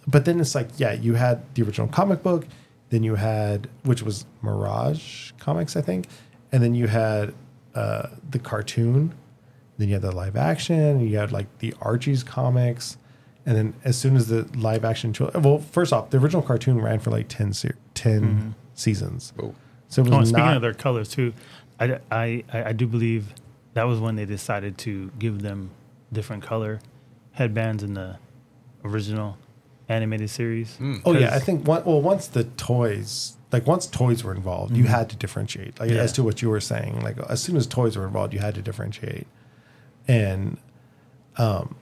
but then it's like, yeah, you had the original comic book, then you had which was Mirage Comics, I think, and then you had uh, the cartoon, then you had the live action, you had like the Archie's comics, and then as soon as the live action, well, first off, the original cartoon ran for like ten se- 10 seasons. Oh. So it was Oh, and speaking of their colors too, I, I, I I do believe that was when they decided to give them different color headbands in the original animated series. Oh yeah, I think one, well once the toys like once toys were involved, you had to differentiate. Like Yeah. as to what you were saying, like as soon as toys were involved, you had to differentiate. And um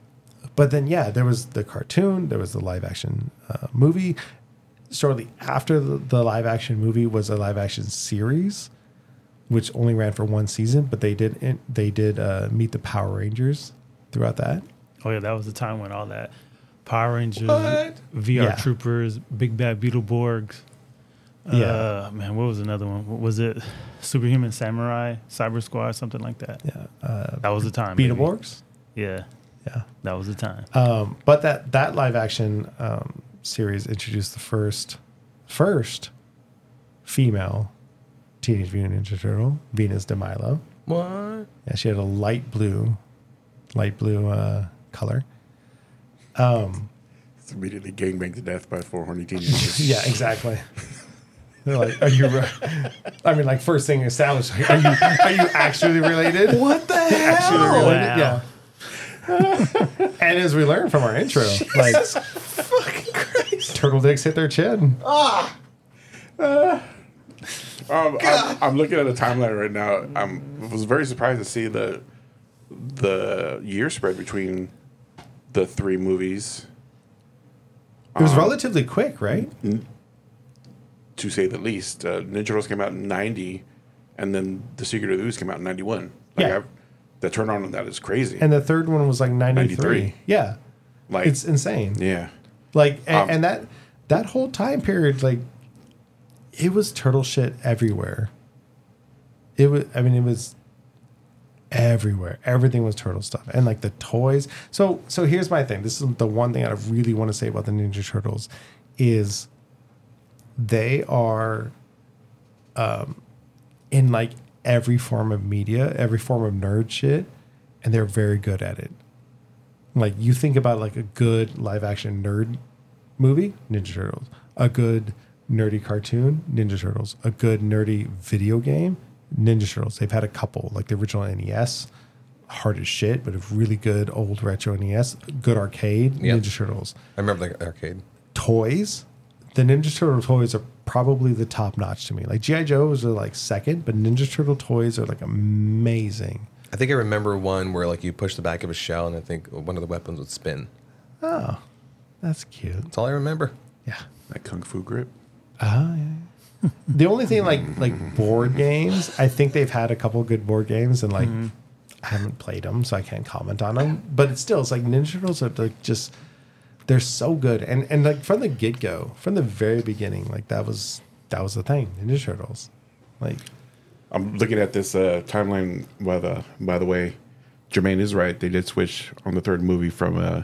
but then yeah, there was the cartoon, there was the live action uh, movie. Shortly after the, the live action movie was a live action series which only ran for one season, but they did in, they did uh, meet the Power Rangers throughout that. Oh yeah, that was the time when all that Power Rangers, What? VR Yeah. Troopers, Big Bad Beetleborgs. Yeah. Uh, man, what was another one? What was it Superhuman Samurai, Cyber Squad, something like that? Yeah, uh, That was the time. baby. Beetleborgs. Yeah, Yeah. that was the time. Um, but that that live action um, series introduced the first first female Teenage Mutant Ninja Turtle, Venus de Milo. What? Yeah, she had a light blue, light blue uh, color. Um, It's immediately gangbanged to death by four horny teenagers. yeah, exactly. They're like, are you? re- I mean, like first thing established. Like, are you are you actually related? What the Actually hell? related? Wow. Yeah. and as we learned from our intro, like Fucking Christ. Turtle dicks hit their chin. Um, I'm, I'm looking at the timeline right now. I'm, I was very surprised to see the the year spread between the three movies, It was relatively quick, right? to say the least. Uh, Ninja Turtles came out in '90, and then The Secret of the Ooze came out in '91. Like Yeah. I've, the turnaround on that is crazy. And the third one was like 93. 93. Yeah. like, It's insane. yeah, Like and, Um, and that that whole time period like it was turtle shit everywhere. It was I mean it was everywhere. Everything was turtle stuff. And like the toys. So so here's my thing. This is the one thing I really want to say about the Ninja Turtles is they are um in like every form of media, every form of nerd shit, and they're very good at it. Like you think about like a good live action nerd movie, Ninja Turtles. A good nerdy cartoon, Ninja Turtles. A good nerdy video game, Ninja Turtles. They've had a couple, like the original NES, hard as shit, but a really good old retro NES. Good arcade, Yep. Ninja Turtles. I remember the arcade. Toys, the Ninja Turtle toys are probably the top notch to me. Like GI Joes are like second, but Ninja Turtle toys are like amazing. I think I remember one where like you push the back of a shell and I think one of the weapons would spin. Oh, that's cute. That's all I remember. Yeah. that kung fu grip. Ah, yeah. the only thing like like board games, I think they've had a couple good board games, and like I haven't played them, so I can't comment on them. But it's still, it's like Ninja Turtles are like just they're so good, and and like from the get go, from the very beginning, like that was that was the thing, Ninja Turtles, like I'm looking at this uh, timeline. By the by the way, Jermaine is right. They did switch on the third movie from uh,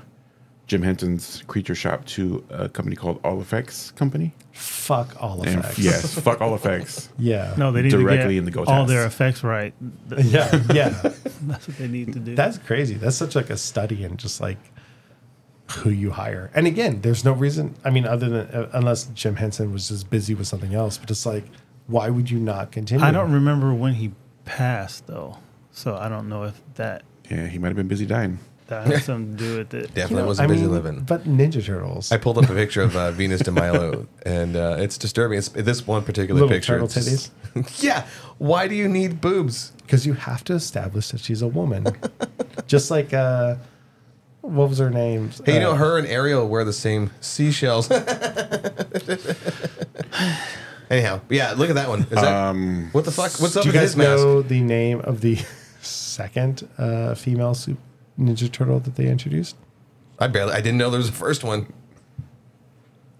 Jim Henson's Creature Shop to a company called All Effects Company. fuck all And effects. yes, fuck All Effects. yeah, No, they need Directly to get in the go all test. their effects right. Yeah, yeah. That's what they need to do. That's crazy. That's such like a study in just like who you hire. And again, there's no reason. I mean, other than uh, unless Jim Henson was just busy with something else. But it's like, why would you not continue? I don't remember when he passed though, so I don't know if that Yeah, he might have been busy dying. that has something to do with it. Definitely You know, wasn't I busy mean, living. But Ninja Turtles. I pulled up a picture of uh, Venus de Milo, and uh, it's disturbing. It's this one particular Little picture. turtle it's yeah. Why do you need boobs? because you have to establish that she's a woman. just like uh, what was her name? Hey, you know, Uh, her and Ariel wear the same seashells. Anyhow, yeah, look at that one. Is that, what the fuck? What's up Do you with guys his mask? know the name of the second uh, female sup- Ninja Turtle that they introduced? I barely. I didn't know there was a first one.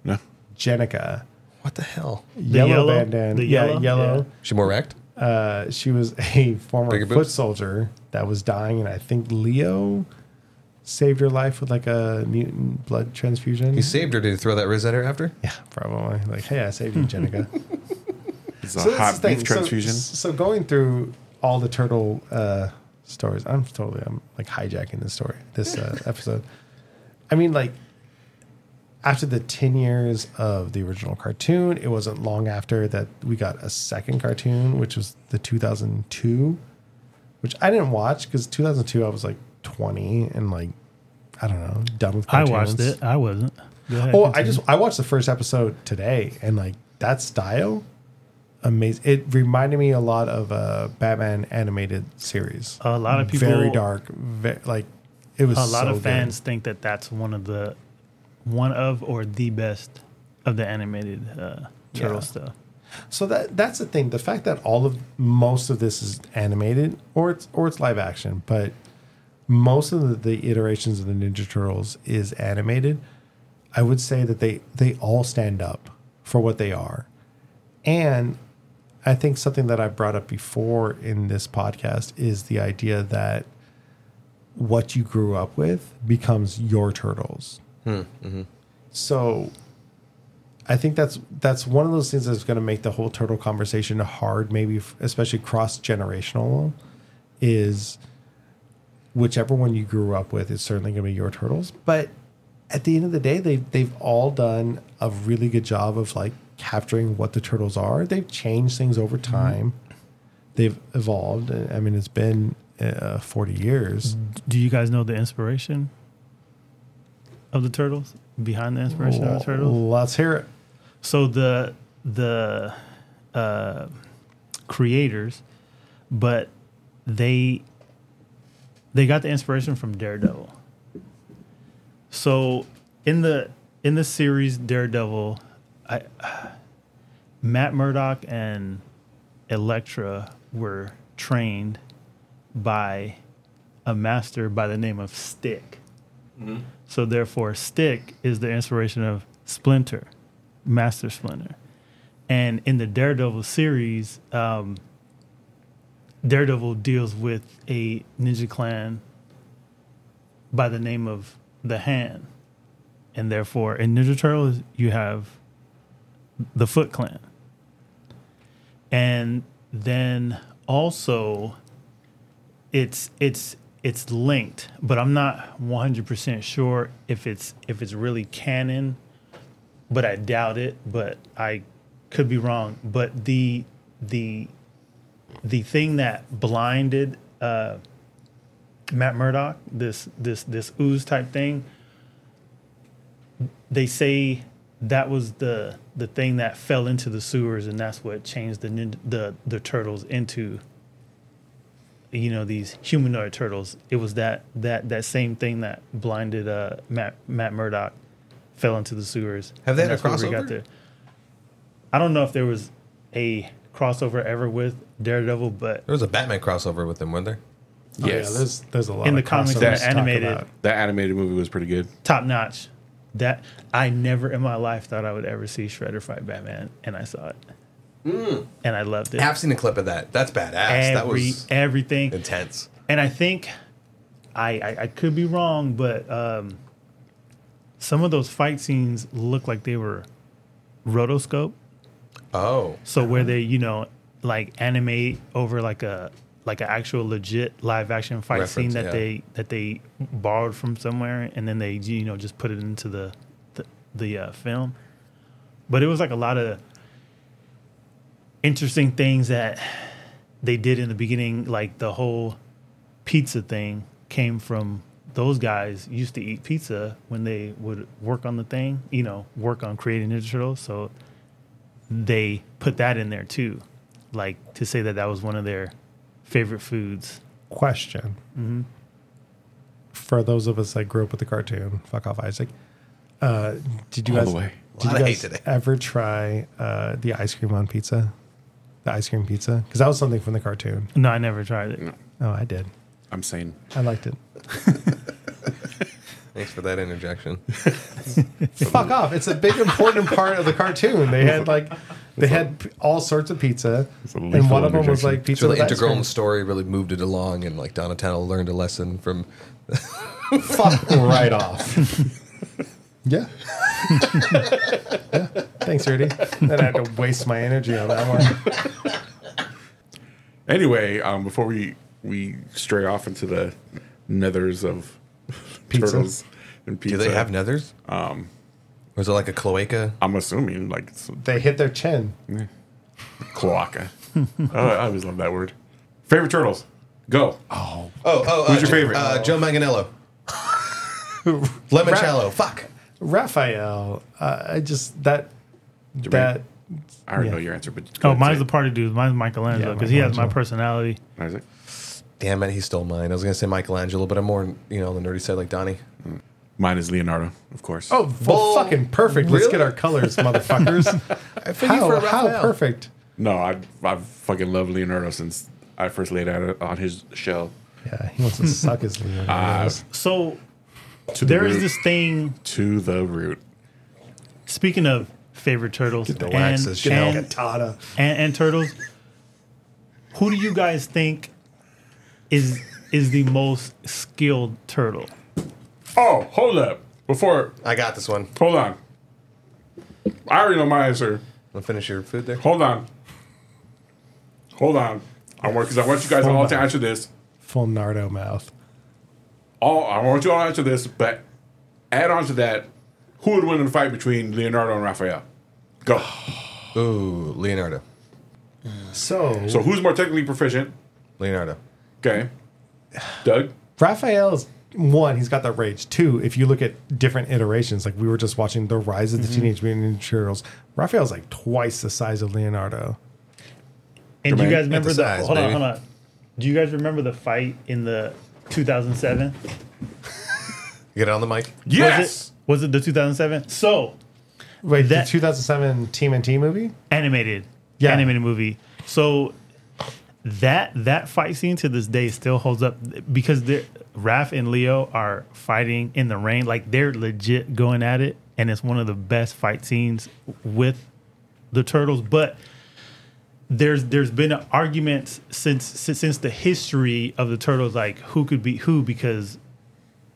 No, Jennika. What the hell? Yellow, yellow? bandana. The yeah, yellow? yellow. Yeah. She more wrecked? Uh, she was a former Bigger foot boobs? soldier that was dying, and I think Leo saved her life with like a mutant blood transfusion. He saved her. Did he throw that Riz at her after? yeah, probably. Like, hey, I saved you, Jennika. It's a So that's hot the thing. beef So- transfusion. So, going through all the turtle uh, stories, I'm totally I'm like hijacking this story, this uh, episode. I mean, like after the ten years of the original cartoon, it wasn't long after that we got a second cartoon, which was the 2002, which I didn't watch because 2002 I was like 20 and like I don't know done with. I watched it. I wasn't. Ahead, Oh, I just I watched the first episode today, and like that style, amazing. It reminded me a lot of a Batman animated series. a lot of people very dark, ve- like it was. A lot so of good. fans think that that's one of the one of or the best of the animated uh, turtle Yeah. stuff. So that that's the thing. The fact that all of most of this is animated, or it's or it's live action, but most of the, the iterations of the Ninja Turtles is animated. I would say that they they all stand up for what they are, and I think something that I brought up before in this podcast is the idea that what you grew up with becomes your turtles. Hmm, mm-hmm. So I think that's that's one of those things that's going to make the whole turtle conversation hard, maybe especially cross generational. Is whichever one you grew up with is certainly going to be your turtles, but at the end of the day, they they've all done a really good job of like capturing what the turtles are. They've changed things over time. They've evolved. I mean, it's been uh, forty years. Do you guys know the inspiration of the turtles? Behind the inspiration of the turtles? Let's hear it. So the the uh, creators, but they they got the inspiration from Daredevil. So in the in the series Daredevil, I Matt Murdock and Elektra were trained by a master by the name of Stick. So therefore, Stick is the inspiration of Splinter, Master Splinter. And in the Daredevil series, um, Daredevil deals with a ninja clan by the name of the Hand. And therefore, in Ninja Turtles, you have the Foot Clan. And then also, it's it's it's linked, but I'm not 100% sure if it's if it's really canon, but I doubt it, but I could be wrong. But the the the thing that blinded uh, Matt Murdock, this this this ooze type thing, they say that was the the thing that fell into the sewers, and that's what changed the nin- the the turtles into you know these humanoid turtles. It was that that that same thing that blinded uh, Matt Matt Murdock fell into the sewers. Have they had a crossover? I don't know if there was a crossover ever with Daredevil, but There was a Batman crossover with them, wasn't there? Oh, yeah, Yes. there's there's a lot In of the comics crossovers and to animated- that animated movie was pretty good. top notch. That I never in my life thought I would ever see Shredder fight Batman, and I saw it, and I loved it. I've seen a clip of that. That's badass. that was everything, intense. and I think I, I I could be wrong, but um, some of those fight scenes look like they were rotoscope. Oh, So where they you know like animate over like a like an actual legit live action fight scene that yeah. they that they borrowed from somewhere and then they you know just put it into the the, the uh, film. But it was like a lot of interesting things that they did in the beginning, like the whole pizza thing came from those guys used to eat pizza when they would work on the thing, you know, work on creating Ninja Turtles. So they put that in there too, like to say that that was one of their favorite foods. Question. Mm-hmm. For those of us that grew up with the cartoon, fuck off, Isaac. Uh, did you All guys. Did you guys ever try uh, the ice cream on pizza? The ice cream pizza? Because that was something from the cartoon. No, I never tried it. No. Oh, I did. I'm saying I liked it. thanks for that interjection. Fuck off. It's a big important part of the cartoon. They had like They had all sorts of pizza, a and lethal one of them was interjection. like It's pizza really with ice integral in cream. the story. Really moved it along, and like Donatello learned a lesson from. Fuck right off. yeah. yeah. Thanks, Rudy. Then I had to waste my energy on that one. Anyway, um, before we we stray off into the nethers of Pizza. turtles and pizza, Do they have nethers? Um, or is it like a cloaca? I'm assuming like it's They hit their chin. cloaca. oh, I always love that word. Favorite turtles? Go. Oh, oh, Who's uh, your Jo- favorite? Uh, Joe Manganiello. Lemoncello. Fuck. Raphael. Uh, I just that that I already Yeah. know your answer, but go Oh, ahead, mine's say the party dude. Mine's Michelangelo Yeah, because he has my Michelangelo. personality. it. Isaac. Damn it, he stole mine. I was gonna say Michelangelo, but I'm more, you know, the nerdy side like Donnie. Mine is Leonardo, of course. oh well, Bull- fucking perfect. Let's get our colors, motherfuckers. I figured how, for how Raphael. perfect. no, I I fucking love Leonardo since I first laid out on his shell. Yeah, he wants to suck his Leonardo. Uh, So To the there is root. this thing. to the root. Speaking of favorite turtles Get the and, waxes, Chanel. and, Katana. and, and turtles, who do you guys think is is the most skilled turtle? Oh, hold up. Before, I got this one. hold on. I already know my answer. Want to finish your food there? Hold on. Hold on. I want because I want you guys all to answer this. Full Nardo mouth. All I want you all to answer this, but add on to that, who would win in the fight between Leonardo and Raphael? Go. Ooh, Leonardo. So, So who's more technically proficient? Leonardo. Okay. Doug. Raphael's one, he's got that rage. Two, if you look at different iterations, like we were just watching the rise of the mm-hmm. Teenage Mutant Ninja Turtles, Raphael's like twice the size of Leonardo. And do you guys remember the? emphasize, hold on, hold on. Do you guys remember the fight in the 2007? You get it on the mic? Yes. Was it, was it the 2007? So Wait, That- the 2007 TMNT movie? animated, Yeah. animated movie. So that that fight scene to this day still holds up because Raph and Leo are fighting in the rain, like they're legit going at it, and it's one of the best fight scenes with the turtles. But there's there's been arguments since since, since the history of the turtles, like who could be who, because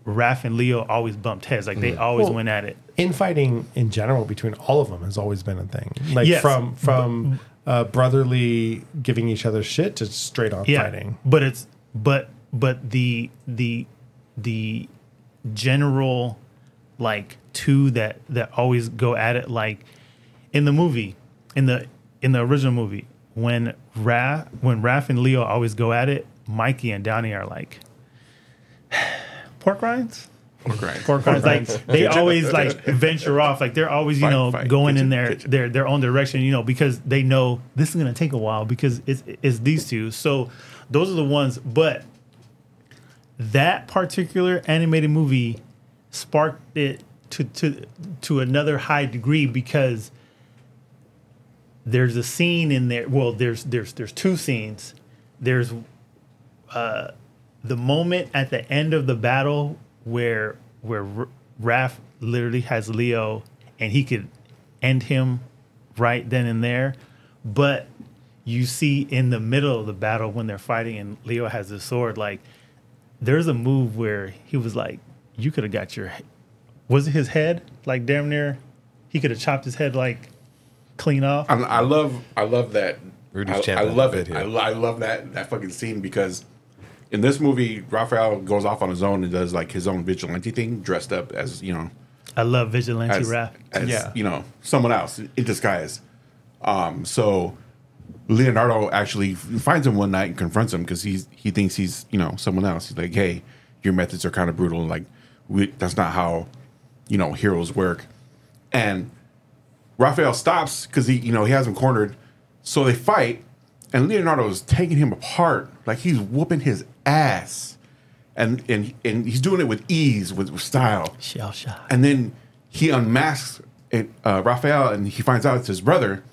Raph and Leo always bumped heads, like they mm-hmm. always Well, went at it. Infighting in general between all of them has always been a thing. Like Yes. from from uh, brotherly giving each other shit to straight on fighting. But it's but but the the the general like two that that always go at it like in the movie in the in the original movie when Raph when Raph and Leo always go at it, Mikey and Donnie are like pork rinds. Okay. Pork rinds. Like they always like venture off. Like they're always you Fight, know fight, going in their their their own direction. You know because they know this is gonna take a while because it's it's these two. So those are the ones. But that particular animated movie sparked it to to to another high degree because there's a scene in there. Well, there's there's there's two scenes. There's uh, the moment at the end of the battle where where R- Raph literally has Leo and he could end him right then and there, but you see in the middle of the battle when they're fighting and Leo has his sword, like there's a move where he was like, "You could have got your, he- was it his head? Like damn near, he could have chopped his head like clean off." I, I love I love that. Rudy's I, I love it. I, I love that that fucking scene because in this movie, Raphael goes off on his own and does like his own vigilante thing, dressed up as you know I love vigilante as, Raph. as Yeah. you know someone else in disguise. Um, so Leonardo actually finds him one night and confronts him because he's he thinks he's you know someone else. He's like, "Hey, your methods are kind of brutal. Like, we, that's not how you know heroes work." And Raphael stops because he you know he has him cornered. So they fight, and Leonardo's taking him apart like he's whooping his ass, and and and he's doing it with ease, with, with style. Shell shot. And then he unmasks it, uh, Raphael, and he finds out it's his brother.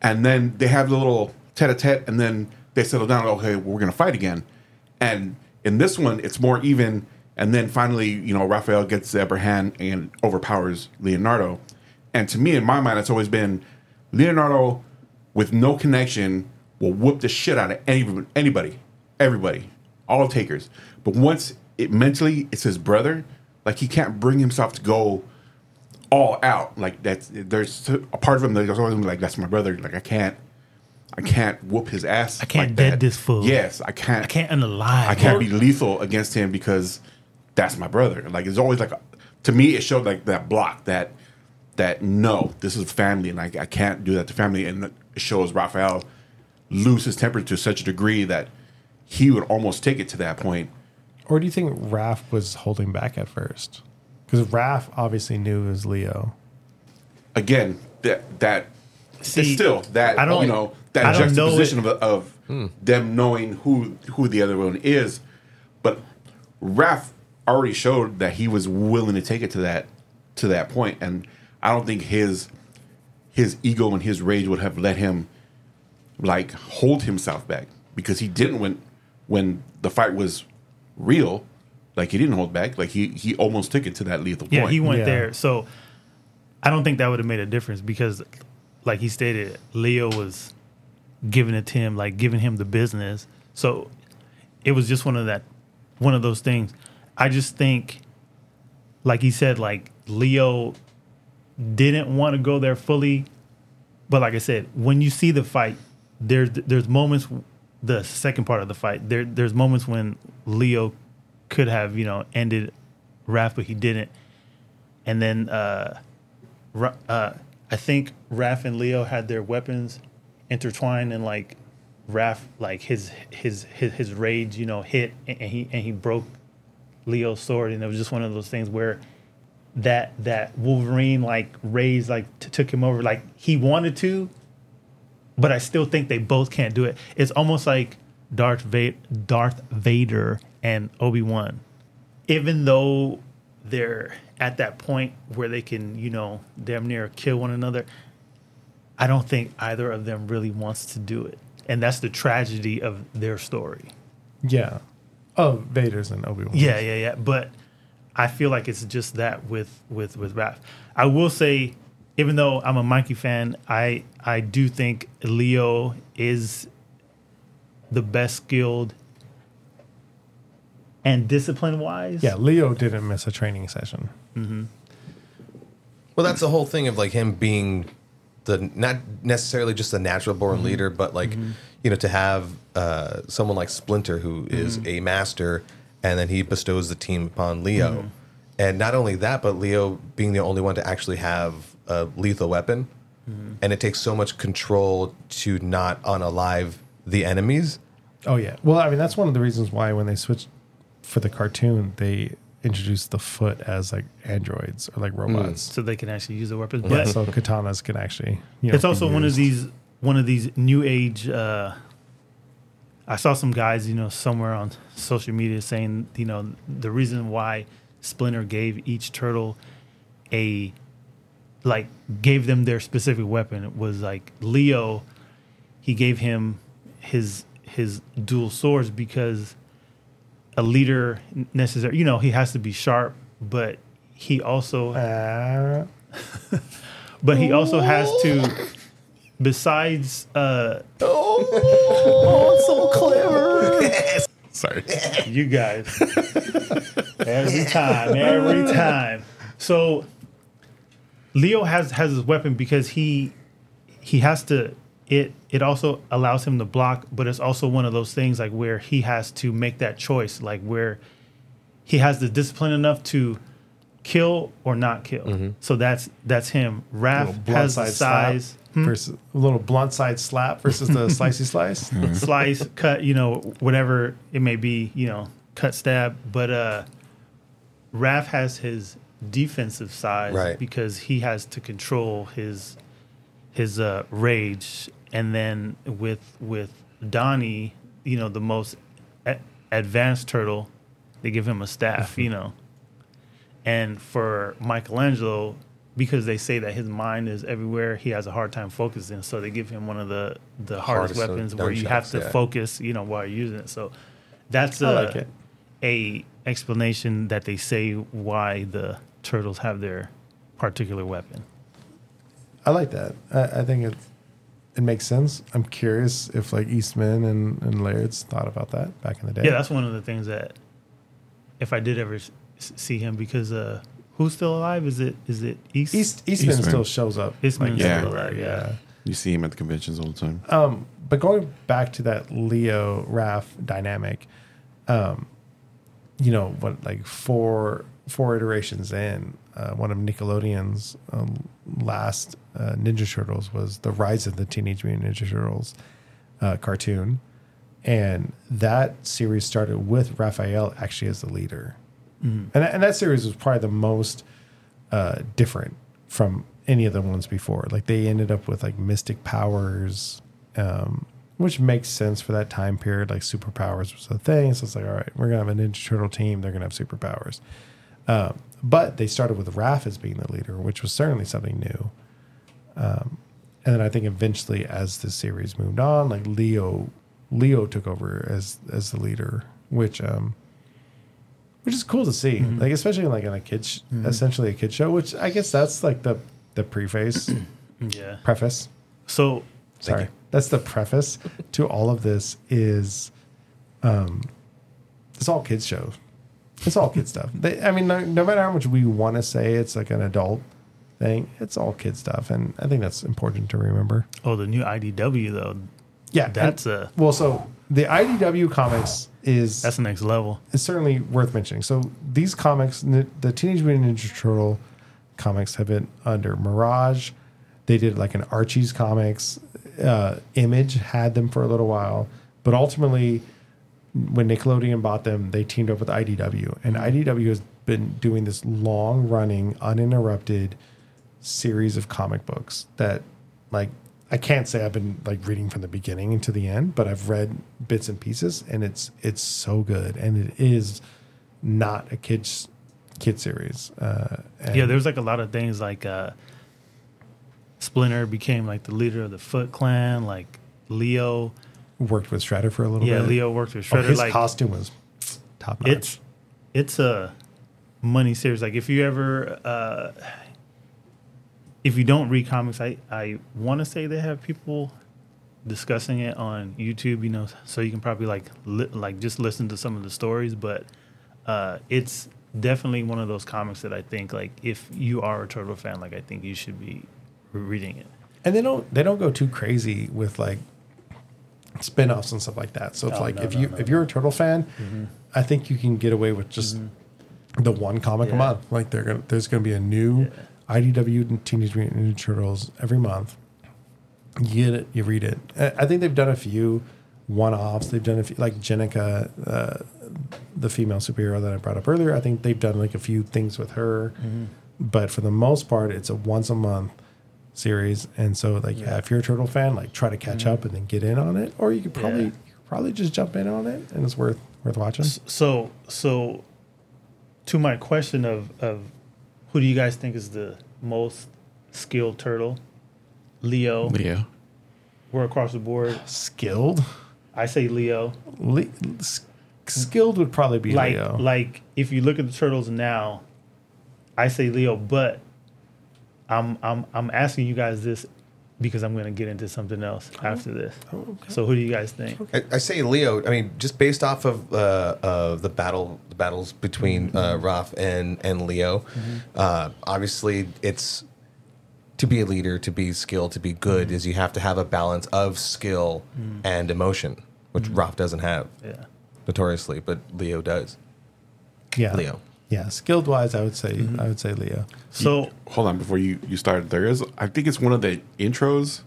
And then they have the little tete-a-tete, and then they settle down. Okay, we're gonna fight again. And in this one, it's more even. And then finally, you know, Raphael gets the upper hand and overpowers Leonardo. And to me, in my mind, it's always been Leonardo, with no connection, will whoop the shit out of any, anybody, everybody, all takers. But once it mentally, it's his brother. Like he can't bring himself to go all out. Like that's there's a part of him that goes always like that's my brother. Like I can't, I can't whoop his ass. I can't like dead that. this fool. Yes, I can't. I can't unalive. I can't be lethal against him because that's my brother. Like it's always like to me, it showed like that block that that no, this is family, and I, I can't do that to family. And it shows Raphael lose his temper to such a degree that he would almost take it to that point. Or do you think Raph was holding back at first? Because Raph obviously knew it was Leo. Again, that that See, still that I don't- you know that don't know juxtaposition of, of hmm. them knowing who who the other one is, but Raph already showed that he was willing to take it to that to that point, and I don't think his his ego and his rage would have let him like hold himself back because he didn't when when the fight was real. Like he didn't hold back. Like he he almost took it to that lethal Yeah, point. he went Yeah. there. So I don't think that would have made a difference because, like he stated, Leo was giving it to him, like giving him the business. So it was just one of that, one of those things. I just think, like he said, like Leo didn't want to go there fully, but like I said, when you see the fight, there's there's moments. The second part of the fight, there there's moments when Leo could have you know ended Raph, but he didn't. And then uh, uh, I think Raph and Leo had their weapons intertwined, and like Raph, like his his his, his rage, you know, hit, and, he and he broke Leo's sword, and it was just one of those things where that that Wolverine like rage like t- took him over, like he wanted to, but I still think they both can't do it. It's almost like Darth Va- Darth Vader and Obi Wan, even though they're at that point where they can, you know, damn near kill one another. I don't think either of them really wants to do it, and that's the tragedy of their story. Yeah. Oh, Vader's and Obi Wan. Yeah, yeah, yeah. But I feel like it's just that with with with Raph. I will say, even though I'm a Mikey fan, I I do think Leo is the best skilled and discipline wise. Yeah, Leo didn't miss a training session. Mm-hmm. Well, that's the whole thing of like him being the not necessarily just a natural born mm-hmm. leader, but like mm-hmm. you know to have uh, someone like Splinter who is a master, and then he bestows the team upon Leo, and not only that, but Leo being the only one to actually have a lethal weapon, and it takes so much control to not unalive the enemies. Oh yeah. Well, I mean that's one of the reasons why when they switched for the cartoon, they introduced the foot as like androids or like robots. so they can actually use the weapons. Yeah, But so katanas can actually. You know, it's be also one of these one of these new age uh i saw some guys you know somewhere on social media saying you know the reason why splinter gave each turtle a like gave them their specific weapon. It was like leo. He gave him his his dual swords because a leader necessary you know he has to be sharp but he also Uh, but he also has to besides uh oh, oh it's so clever. Sorry. you guys. Every time every time. So leo has has his weapon because he he has to it it also allows him to block but it's also one of those things like where he has to make that choice like where he has the discipline enough to kill or not kill. So that's that's him. Little Raph has the side slap size. Versus a little blunt side slap versus the slicey slice. slice, cut, you know, whatever it may be, you know, cut, stab. But uh Raph has his defensive side Right. because he has to control his his uh rage. And then with with Donnie, you know, the most a- advanced turtle, they give him a staff, you know. And for Michelangelo, because they say that his mind is everywhere, he has a hard time focusing. So they give him one of the the hardest, Hardest weapons where you have to yeah. focus, you know, while you're using it. So that's a, like a explanation that they say why the turtles have their particular weapon. I like that. I, I think it it makes sense. I'm curious if like Eastman and, and Laird's thought about that back in the day. Yeah, that's one of the things that if I did ever s- see him, because uh, who's still alive? Is it is it East? East Eastman, Eastman. still shows up. Eastman's still alive, yeah. You see him at the conventions all the time. Um, but going back to that Leo Raph dynamic, um, you know what? Like four four iterations in, uh, one of Nickelodeon's um, last uh, Ninja Turtles was the Rise of the Teenage Mutant Ninja Turtles uh, cartoon, and that series started with Raphael actually as the leader, and that, and that series was probably the most uh, different from any of the ones before. Like they ended up with like mystic powers, um, which makes sense for that time period. Like superpowers was a thing, so it's like, all right, we're gonna have a Ninja Turtle team. They're gonna have superpowers. Um, but they started with Raph as being the leader, which was certainly something new. Um, and then I think eventually, as the series moved on, like Leo, Leo took over as as the leader, which um, which is cool to see. Like especially like in a kids, essentially a kid show, which I guess that's like the the preface, yeah. preface. So Sorry, that's the preface to all of this. Is um, it's all kids shows. It's all kid stuff. They, I mean, no, no matter how much we want to say it's like an adult thing, it's all kid stuff, and I think that's important to remember. oh, the new IDW though, Yeah, and- that's a well. So the IDW comics is that's the next level. It's certainly worth mentioning. So these comics, the Teenage Mutant Ninja Turtle comics, have been under Mirage. They did like an Archie's comics. Uh, Image had them for a little while, but ultimately, when Nickelodeon bought them, they teamed up with IDW, and IDW has been doing this long-running, uninterrupted series of comic books that, like, I can't say I've been like reading from the beginning to the end, but I've read bits and pieces, and it's it's so good, and it is not a kids kid series. Uh, Yeah, there's like a lot of things like uh, Splinter became like the leader of the Foot Clan. Like Leo, worked with Shredder for a little yeah, bit. Yeah, Leo worked with Oh, Shredder. his like costume was top notch. it's it's a money series. Like if you ever uh, if you don't read comics, I I want to say they have people discussing it on YouTube. You know, so you can probably like li- like just listen to some of the stories. But uh, it's definitely one of those comics that I think like if you are a turtle fan, like I think you should be reading it. and they don't they don't go too crazy with like spin-offs and stuff like that. So it's Oh, like no, if no, you no, if you're a turtle fan, mm-hmm. I think you can get away with just mm-hmm. the one comic a month. Like they're gonna there's gonna be a new IDW and Teenage Mutant Ninja Turtles every month. You get it, you read it. I think they've done a few one-offs. They've done a few like Jennika, uh, the female superhero that I brought up earlier. I think they've done like a few things with her, mm-hmm. but for the most part, it's a once a month series. And so, like, yeah, if you're a turtle fan, like, try to catch mm-hmm. up and then get in on it, or you could probably Yeah. you could probably just jump in on it, and it's worth worth watching. So so to my question of of who do you guys think is the most skilled turtle? Leo. Leo. We're across the board. Skilled, I say Leo. Le- skilled would probably be Like Leo. like if you look at the turtles now, I say Leo, but I'm I'm I'm asking you guys this because I'm gonna get into something else after this. So who do you guys think? I, I say Leo. I mean, just based off of uh, of the battle, the battles between uh, Raph and and Leo. Uh, obviously, it's to be a leader, to be skilled, to be good. Is you have to have a balance of skill and emotion, which Raph doesn't have Yeah. notoriously, but Leo does. yeah, Leo. Yeah, skilled wise, I would say mm-hmm. I would say Leo. So Hold on, before you you start, there is I think it's one of the intros.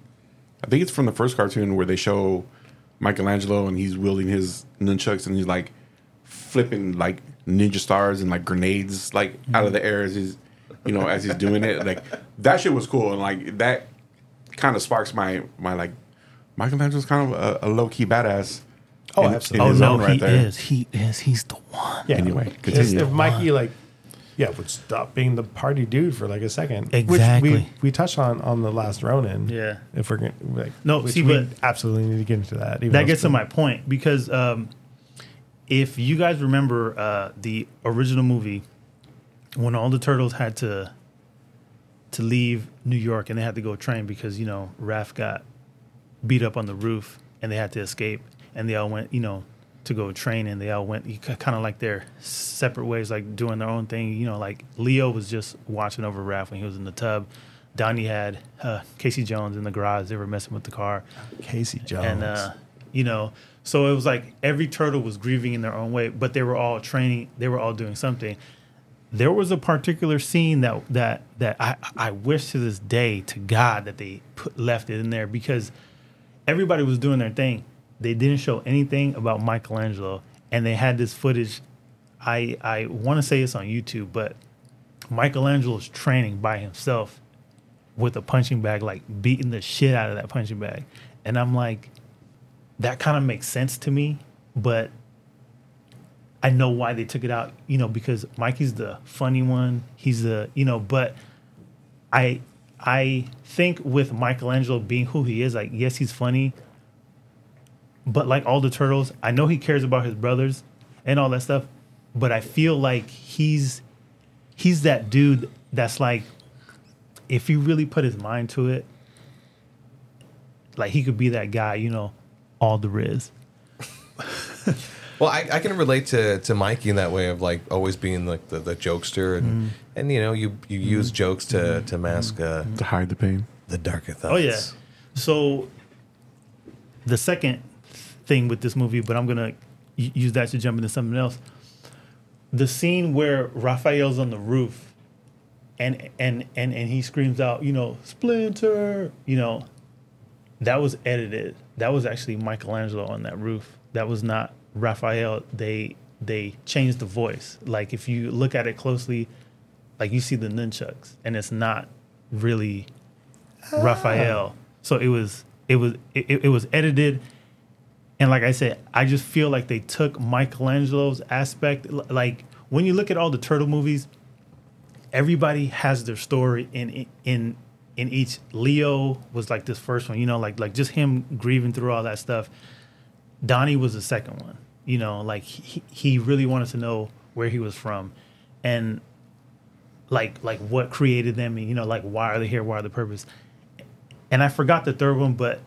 I think it's from the first cartoon where they show Michelangelo and he's wielding his nunchucks and he's like flipping like ninja stars and like grenades like out of mm-hmm. the air as he's you know as he's doing it. Like that shit was cool and like that kind of sparks my my like Michelangelo's kind of a, a low key badass. Oh, in- absolutely. in oh no, right he there. is. He is. He's the one. Yeah. Anyway, If- continue. If Mikey like, yeah, would stop being the party dude for like a second. Which Exactly. we, we touched on on the last Ronin. Yeah. If we're gonna like, No, which see, we but- absolutely need to get into that. even that gets it's to my point because um, if you guys remember uh, the original movie when all the turtles had to to leave New York and they had to go train because you know Raph got beat up on the roof and they had to escape and they all went you know to go train and they all went kind of like their separate ways like doing their own thing. You know like Leo was just watching over Raph when he was in the tub. Donnie had uh, Casey Jones in the garage. They were messing with the car. Casey Jones. and uh, you know so it was like every turtle was grieving in their own way but they were all training they were all doing something. There was a particular scene that that that I, I wish to this day to God that they put left it in there because everybody was doing their thing. They didn't show anything about Michelangelo, and they had this footage. I I want to say it's on YouTube, but Michelangelo's training by himself with a punching bag, like beating the shit out of that punching bag, and I'm like, that kind of makes sense to me, but I know why they took it out, you know, because Mikey's the funny one. He's the, you know, but I I think with Michelangelo being who he is, like yes, he's funny, but like all the turtles, I know he cares about his brothers and all that stuff, but I feel like he's he's that dude that's like if he really put his mind to it, like he could be that guy, you know, all the Riz. Well, I, I can relate to, to Mikey in that way of like always being like the, the jokester and mm. and you know you you mm-hmm. use jokes to mm-hmm. to mask uh, to hide the pain. the darker thoughts. Oh yeah. So the second thing with this movie, but I'm gonna use that to jump into something else. The scene where Raphael's on the roof, and and and and he screams out, you know, Splinter, you know, that was edited. That was actually Michelangelo on that roof. That was not Raphael. They they changed the voice. Like if you look at it closely, like you see the nunchucks, and it's not really ah. Raphael. So it was it was it, it was edited and like I said, I just feel like they took Michelangelo's aspect like when you look at all the turtle movies, everybody has their story in in in each Leo was like this first one, you know, like like just him grieving through all that stuff. Donnie was the second one. You know, like he, he really wanted to know where he was from and like like what created them and you know like why are they here why are the purpose and i forgot the third one but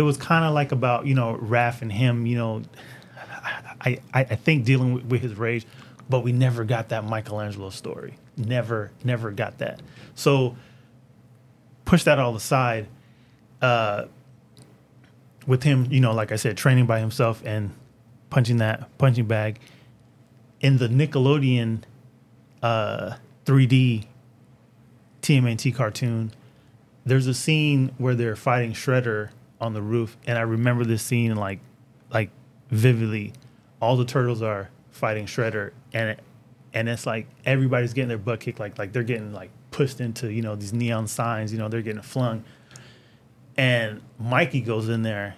it was kind of like about you know Raph and him you know i i, I think dealing with, his rage but we never got that michelangelo story. Never never got that. So push that all aside uh with him you know like i said training by himself and punching that punching bag. In the nickelodeon uh 3D TMNT cartoon, there's a scene where they're fighting Shredder on the roof, and I remember this scene like like vividly. All the turtles are fighting Shredder, and it, and it's like everybody's getting their butt kicked, like like they're getting like pushed into you know these neon signs, you know they're getting flung, and Mikey goes in there,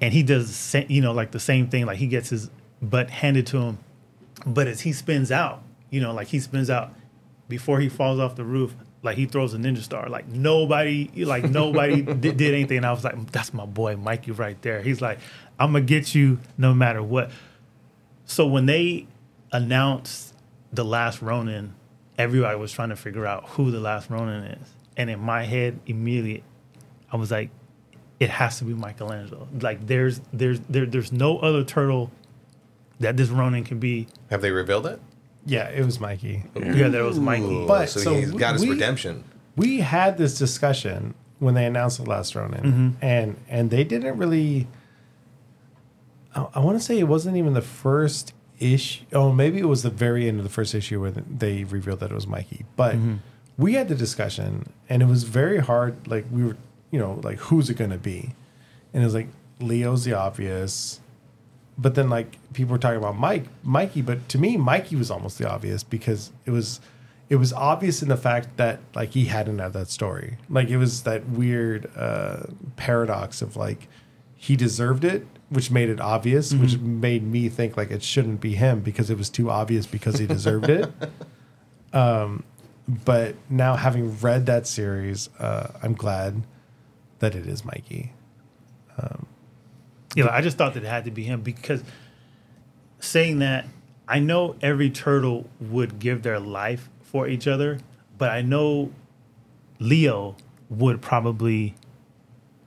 and he does the same, you know like the same thing, like he gets his butt handed to him, but as he spins out, you know like he spins out before he falls off the roof, like he throws a ninja star. Like nobody, like nobody did, did anything. And I was like, that's my boy Mikey right there. He's like, I'm gonna get you no matter what. So when they announced the last Ronin, everybody was trying to figure out who the last Ronin is. And in my head, immediately, I was like, it has to be Michelangelo. Like there's there's there, there's no other turtle that this Ronin can be. Have they revealed it? Yeah, it was Mikey. Yeah, there was Mikey. But, so, so he's got his we- redemption. we had this discussion when they announced the last Ronin, Mm-hmm. and and they didn't really. I, I want to say it wasn't even the first issue. Oh, maybe it was the very end of the first issue where they revealed that it was Mikey. But Mm-hmm. we had the discussion, and it was very hard. Like we were, you know, like who's it going to be? And it was like Leo's the obvious. But then, like people were talking about Mike, Mikey, but to me, Mikey was almost the obvious because it was, it was obvious in the fact that like he hadn't had that story. Like it was that weird uh, paradox of like he deserved it, which made it obvious, which made me think like it shouldn't be him because it was too obvious because he deserved it. Um, but now having read that series, uh, I'm glad that it is Mikey. Yeah, I just thought that it had to be him because saying that, I know every turtle would give their life for each other, but I know Leo would probably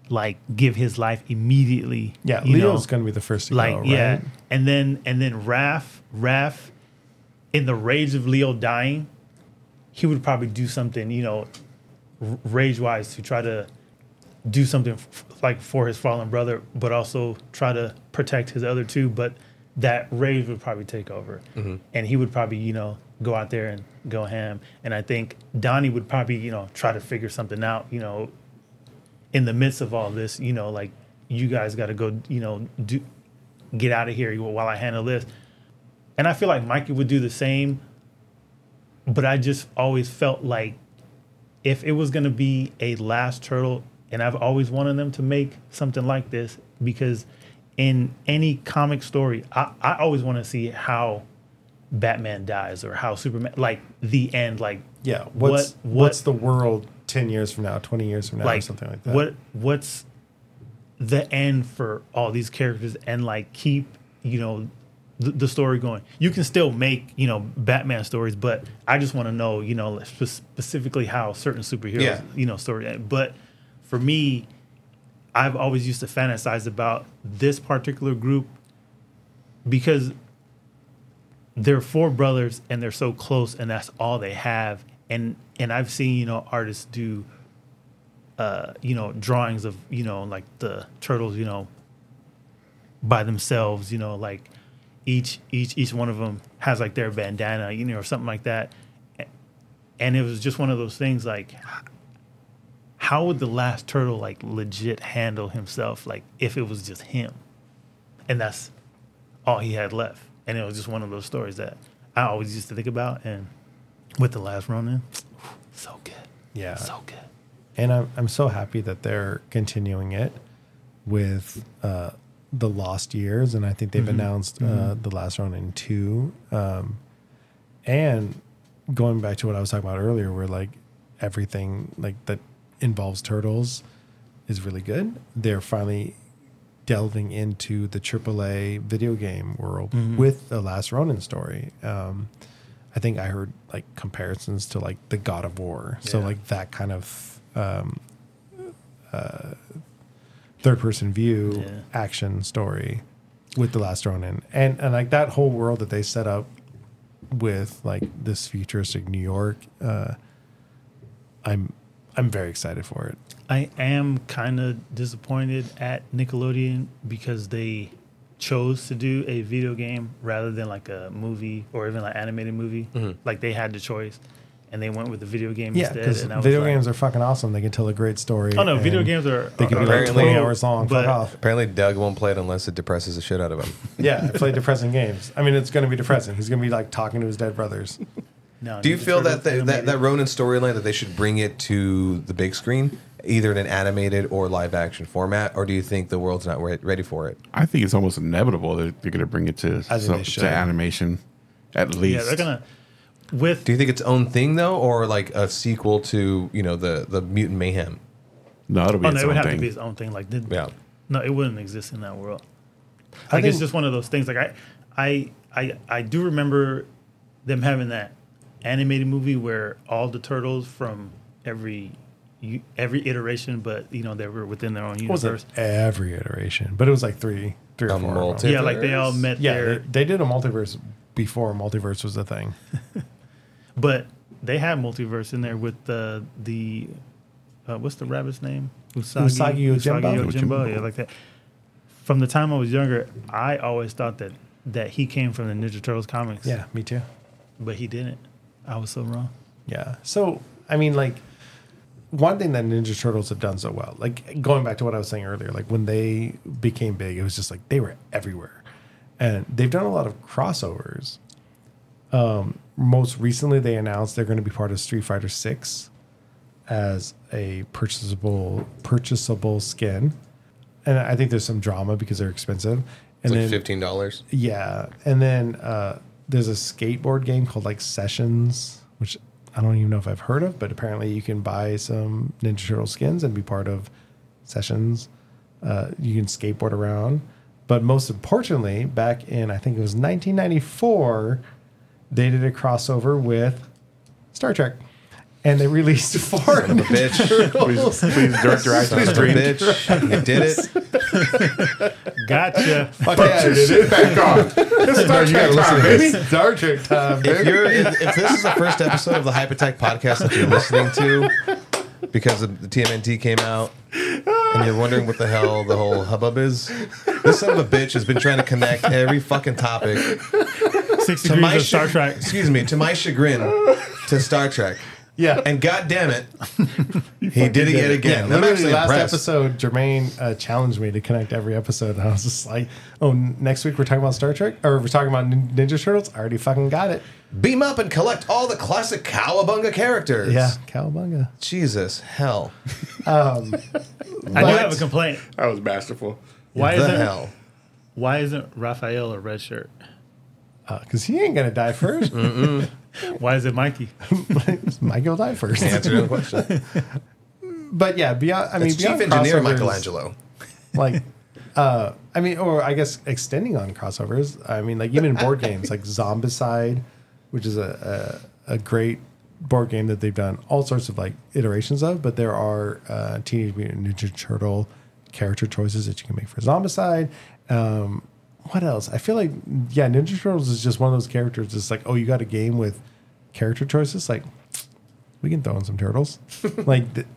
like give his life immediately. Yeah, know? Leo's going to be the first to like go, right? yeah and then and then Raph Raph in the rage of Leo dying he would probably do something you know rage wise to try to do something f- like for his fallen brother but also try to protect his other two but that rage would probably take over. Mm-hmm. And he would probably you know go out there and go ham. And I think Donnie would probably you know try to figure something out you know in the midst of all this, you know, like you guys got to go, you know, do get out of here while I handle this. And I feel like Mikey would do the same, but I just always felt like if it was going to be a last turtle, and I've always wanted them to make something like this because in any comic story, I, I always want to see how Batman dies or how Superman, like the end, like Yeah. What's what, what's the world ten years from now, twenty years from now, or something like that? What what's the end for all these characters and like keep you know the, the story going. You can still make you know Batman stories, but I just want to know you know spe- specifically how certain superheroes Yeah. you know story. end. But for me, I've always used to fantasize about this particular group because they're four brothers and they're so close and that's all they have. And and i've seen you know artists do uh you know drawings of you know like the turtles you know by themselves you know like each each each one of them has like their bandana you know or something like that. And it was just one of those things like how would the last turtle like legit handle himself like if it was just him and that's all he had left. And it was just one of those stories that I always used to think about. And with the last Ronin, so good, yeah. so good. and I'm I'm so happy that they're continuing it with uh, the Lost Years, and I think they've announced uh, the last Ronin two. Um, and going back to what I was talking about earlier, where like everything like that involves turtles is really good. They're finally delving into the AAA video game world with the Last Ronin story. Um, I think I heard like comparisons to like the God of War, so like that kind of um, uh, third person view Yeah. action story with the Last Ronin, and and like that whole world that they set up with like this futuristic New York. Uh, I'm I'm very excited for it. I am kind of disappointed at Nickelodeon because they chose to do a video game rather than like a movie or even like animated movie. Mm-hmm. Like they had the choice, and they went with the video game Yeah, instead. because and I video like, games are fucking awesome. They can tell a great story. Oh no, video games are. They can are, be like Apparently- twenty cool, hours long. but- Fuck off. Apparently, Doug won't play it unless it depresses the shit out of him. Yeah, play depressing games. I mean, it's going to be depressing. He's going to be like talking to his dead brothers. No, Do you feel that the, that that Ronin storyline that they should bring it to the big screen, either in an animated or live action format, or do you think the world's not re- ready for it? I think it's almost inevitable that they're going to bring it to, I some- they should. to animation, at least. Yeah, they're gonna with Do you think its own thing though, or like a sequel to you know the the Mutant Mayhem? No, it'll be Oh its no, it own would have thing. to be its own thing. Like, did, Yeah. no, it wouldn't exist in that world. I Like, it's just one of those things. Like, I, I, I, I do remember them having that animated movie where all the turtles from every every iteration, but you know they were within their own It wasn't universe. every iteration, but it was like three, three or A four. of multi- them. Yeah, like they all met Yeah, there, they, they did a multiverse before multiverse was a thing. but they had multiverse in there with the the uh, what's the rabbit's name? Usagi Yojimbo? Yojimbo, Yojimbo. yeah, like that. From the time I was younger, I always thought that that he came from the Ninja Turtles comics. Yeah, me too. but he didn't. I was so wrong. Yeah. So, I mean, like, one thing that Ninja Turtles have done so well, like going back to what I was saying earlier, like when they became big, it was just like they were everywhere. And they've done a lot of crossovers. Um, most recently, they announced they're going to be part of Street Fighter 6 as a purchasable purchasable skin. And I think there's some drama because they're expensive. It's And like then, fifteen dollars. yeah, and then uh, there's a skateboard game called like Sessions, which I don't even know if I've heard of, but apparently you can buy some Ninja Turtle skins and be part of Sessions. Uh, you can skateboard around, but most importantly, back in I think it was 1994, they did a crossover with Star Trek, and they released four of Bitch. Please, please direct your eyes to Son the screen. bitch. You did it. Gotcha. Fuck yeah, Your shit back on. It's Star Trek time, baby. Star Trek time, If, baby. you're, if, if this is the first episode of the Hype Attack podcast that you're listening to because the TMNT came out and you're wondering what the hell the whole hubbub is, this son of a bitch has been trying to connect every fucking topic Six to degrees my of Star chag- Trek. Excuse me, to my chagrin, to Star Trek. Yeah. And god damn it, he did it yet again. I'm Literally, actually last impressed. episode, Jermaine uh, challenged me to connect every episode, and I was just like, "Oh, n- next week we're talking about Star Trek, or we're talking about Nin- Ninja Turtles." I already fucking got it. Beam up and collect all the classic Cowabunga characters. Yeah, cowabunga. Jesus, hell. I do have a complaint. That was masterful. Why the isn't hell? Why isn't Raphael a red shirt? Because he ain't gonna die first. Why is it Mikey? Michael die first. Answer the question. But yeah, beyond. I mean, It's Chief Engineer crossovers, Michelangelo. Like, uh, I mean, or I guess extending on crossovers. I mean, like even board games like Zombicide, which is a, a a great board game that they've done all sorts of like iterations of. But there are uh, Teenage Mutant Ninja Turtle character choices that you can make for Zombicide. Um, what else? I feel like yeah, Ninja Turtles is just one of those characters. It's like oh, you got a game with character choices. Like we can throw in some turtles. like th-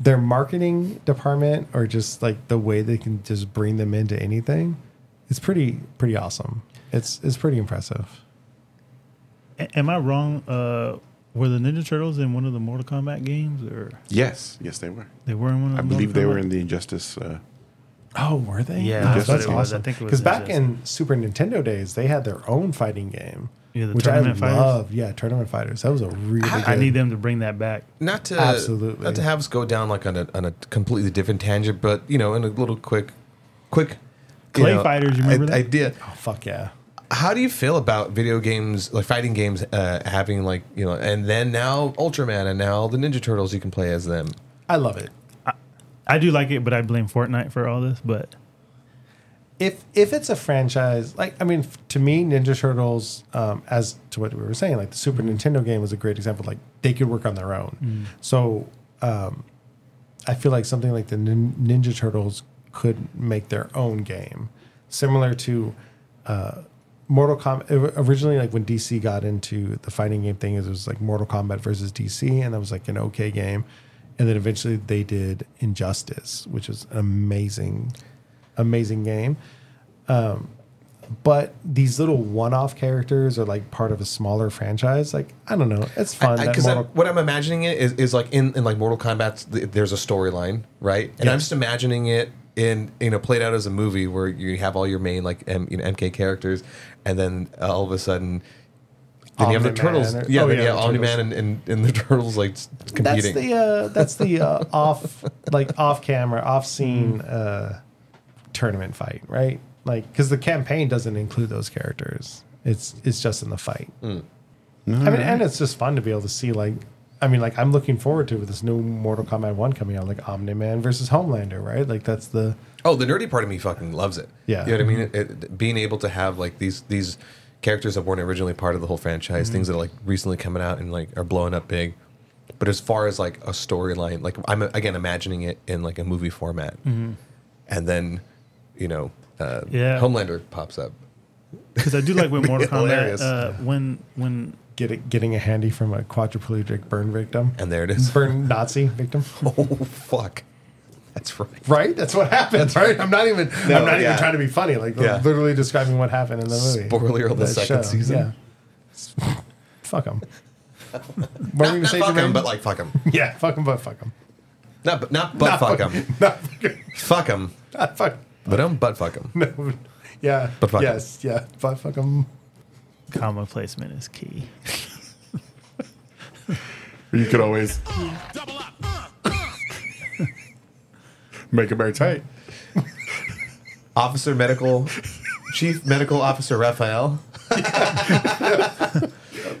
their marketing department or just like the way they can just bring them into anything it's pretty pretty awesome it's it's pretty impressive A- am I wrong? Uh, were the Ninja Turtles in one of the Mortal Kombat games, or Yes, yes, they were. they were in one of the I believe they Mortal were in the Injustice. Uh, oh were they Yeah, Oh, that's what it was. I think because back in super nintendo days they had their own fighting game Yeah, the which i Fighters? love yeah tournament fighters that was a really good I need them to bring that back. Not to Absolutely. not to have us go down like on a on a completely different tangent, but you know, in a little quick, quick you Clay Fighters, you remember that? idea. oh fuck yeah How do you feel about video games, like fighting games, uh, having like you know, and then now Ultraman and now the Ninja Turtles, you can play as them. i love it I do like it, but I blame Fortnite for all this. But if if it's a franchise like i mean to me ninja turtles um, as to what we were saying like the super nintendo game was a great example like they could work on their own. So um, i feel like something like the Nin- ninja turtles could make their own game. Similar to uh, mortal kombat originally like when dc got into the fighting game thing it was like mortal kombat versus dc and that was like an okay game and then eventually they did injustice which was an amazing amazing game. Um, but these little one-off characters are like part of a smaller franchise. Like I don't know, it's fun. Because what I'm imagining it is, is like in, in like Mortal Kombat, there's a storyline, right? And Yeah. I'm just imagining it in you know played out as a movie where you have all your main like M, you know, MK characters, and then all of a sudden. Then you have the turtles, or- yeah. oh, then yeah, have the Omni Man and, and, and the turtles like s- that's competing. the uh, that's the uh, off like off camera, off scene uh, tournament fight, right? Like because the campaign doesn't include those characters. It's it's just in the fight. I mean, and it's just fun to be able to see like. I mean, like I'm looking forward to this new Mortal Kombat one coming out, like Omni Man versus Homelander, right? Like that's the Oh, the nerdy part of me fucking loves it. Yeah. you know what I mean. It, it- being able to have like these these characters that weren't originally part of the whole franchise, things that are like recently coming out and like are blowing up big. But as far as like a storyline, like I'm again imagining it in like a movie format, and then you know, uh, Yeah. Homelander pops up. because I do like with Mortal Kombat Hilarious. uh, when when get it, getting a handy from a quadriplegic burn victim, And there it is. burn Nazi victim. oh fuck, that's right. Right? That's what happened, right? I'm not even No, I'm not yeah. even trying to be funny. Like Yeah. literally describing what happened in the movie. Spoiler of the That second season. Yeah. fuck them. What were Not, gonna not say, fuck him, Jermaine? but like fuck him. yeah, fuck them, but fuck them. Not but not but fuck him. Not fuck 'em. Fuck him, Not fuck. but um, but fuck him. No. Yeah. But fuck 'em. yes. Yeah. But fuck them. comma placement is key. you could always make it very tight. Officer Medical, Chief Medical Officer Raphael.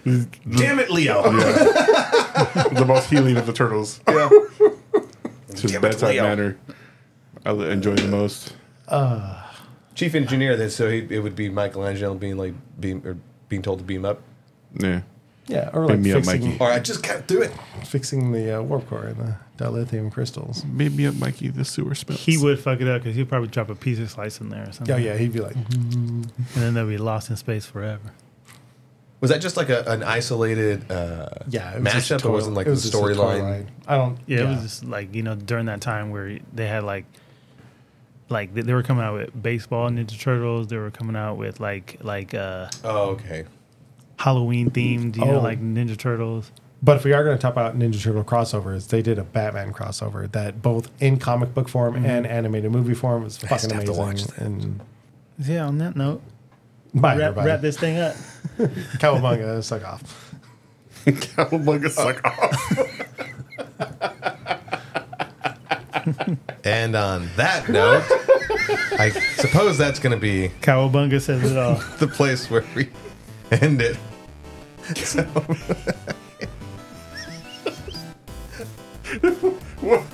Damn it, Leo. the most healing of the turtles. Yeah. It's his Damn it, bedside Leo. manner. I enjoy the most. Uh, Chief engineer. Then so he, it would be Michelangelo being like beam or being told to beam up. Yeah. Yeah, or Bring like me up, fixing, Mikey. Or I just can't do it. fixing the uh, warp core and the dilithium crystals. Maybe up, Mikey. The sewer smells. He would fuck it up because he'd probably drop a pizza slice in there or something. Oh yeah, he'd be like, and then they'd be lost in space forever. Was that just like a, an isolated uh, yeah, it was just a mashup, toy- or wasn't like it the was just a toy storyline? line. I don't. Yeah, it was just like you know during that time where they had like, like they, they were coming out with baseball Ninja Turtles. They were coming out with like like uh Oh, okay. Halloween themed, you know, Oh. like Ninja Turtles. But if we are going to talk about Ninja Turtle crossovers, they did a Batman crossover that both in comic book form Mm-hmm. and animated movie form was I fucking still have to amazing. watch that. And Yeah. On that note, bye wrap, wrap this thing up. Cowabunga, suck off. Cowabunga suck off. And on that note, I suppose that's going to be Cowabunga says it all. the place where we end it. Well,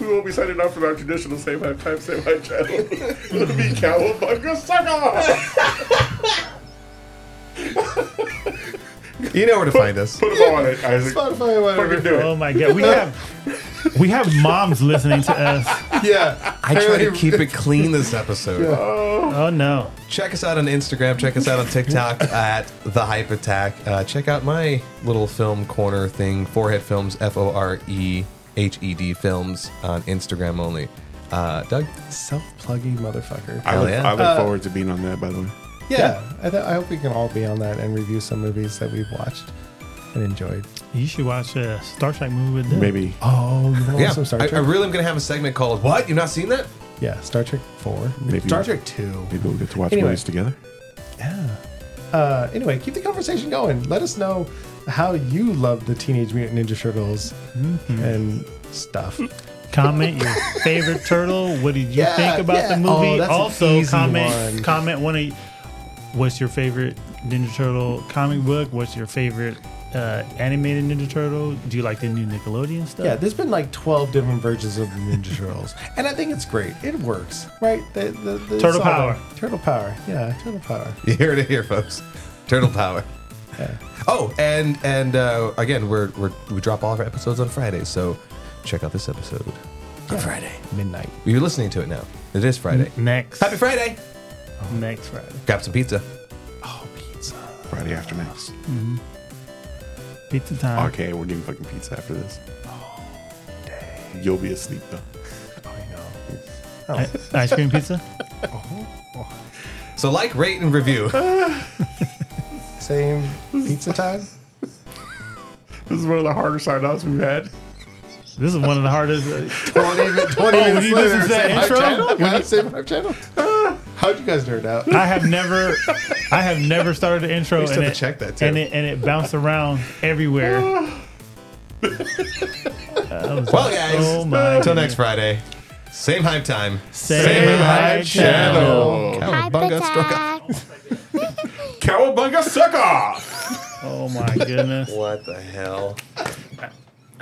won't be signing off from our traditional same time, same high channel. It'll be Cowabunga suck off. You know where to find us. Put them on it, Isaac. Spotify, whatever. Fucking do it. Oh my god, we have we have moms listening to us. Yeah, I try to keep it clean this episode. Oh no. Check us out on Instagram. Check us out on TikTok at The Hype Attack. Uh, check out my little film corner thing, Forehead Films, F O R E H E D Films on Instagram only. Uh, Doug? self-plugging motherfucker. I Hell look, yeah. I look Uh, forward to being on that, by the way. Yeah, I, th- I hope we can all be on that and review some movies that we've watched and enjoyed. You should watch a Star Trek movie with them. Maybe. Oh, you want Yeah, some Star I, Trek? I really am going to have a segment called What? You've not seen that? yeah, Star Trek Four, Maybe. Star Trek Two. Maybe we'll get to watch Anyway. movies together. Yeah. Uh, anyway, keep the conversation going. Let us know how you love the Teenage Mutant Ninja Turtles Mm-hmm. and stuff. Comment your favorite turtle. What did you Yeah, think about yeah. the movie? Oh, that's an also, easy comment one. comment one of what's your favorite Ninja Turtle comic book? What's your favorite uh, animated Ninja Turtle? Do you like the new Nickelodeon stuff? Yeah, there's been like 12 different versions of the Ninja Turtles. And I think it's great. It works, right? The, the, the Turtle song- power. Turtle power. Yeah, turtle power. You hear it here, folks. Turtle Power. Yeah. Oh, and and uh, again, we're, we're we drop all of our episodes on Fridays, so check out this episode on Friday. Midnight. You're listening to it now. It is Friday. Next Happy Friday! Next Friday. Grab some pizza. Oh, pizza. Friday after next. Mm-hmm. Pizza time. Okay, we're getting fucking pizza after this. Oh, You'll be asleep though. Oh, I know. Oh. I- ice cream pizza. So like, rate, and review. Same pizza time? This is one of the harder sign offs we've had. This is one of the hardest. uh, 20, mi- 20 Oh, minutes you later, listen to that same intro? channel? Yeah, same hype channel. How'd you guys nerd out? I have never, I have never started the intro We still and have it, to check that, too. and it and it bounced around everywhere. Well, like, guys, oh my until next Friday, same hype time, Same hype channel. Cowabunga struck up. Cowabunga suck off! Oh my goodness. What the hell?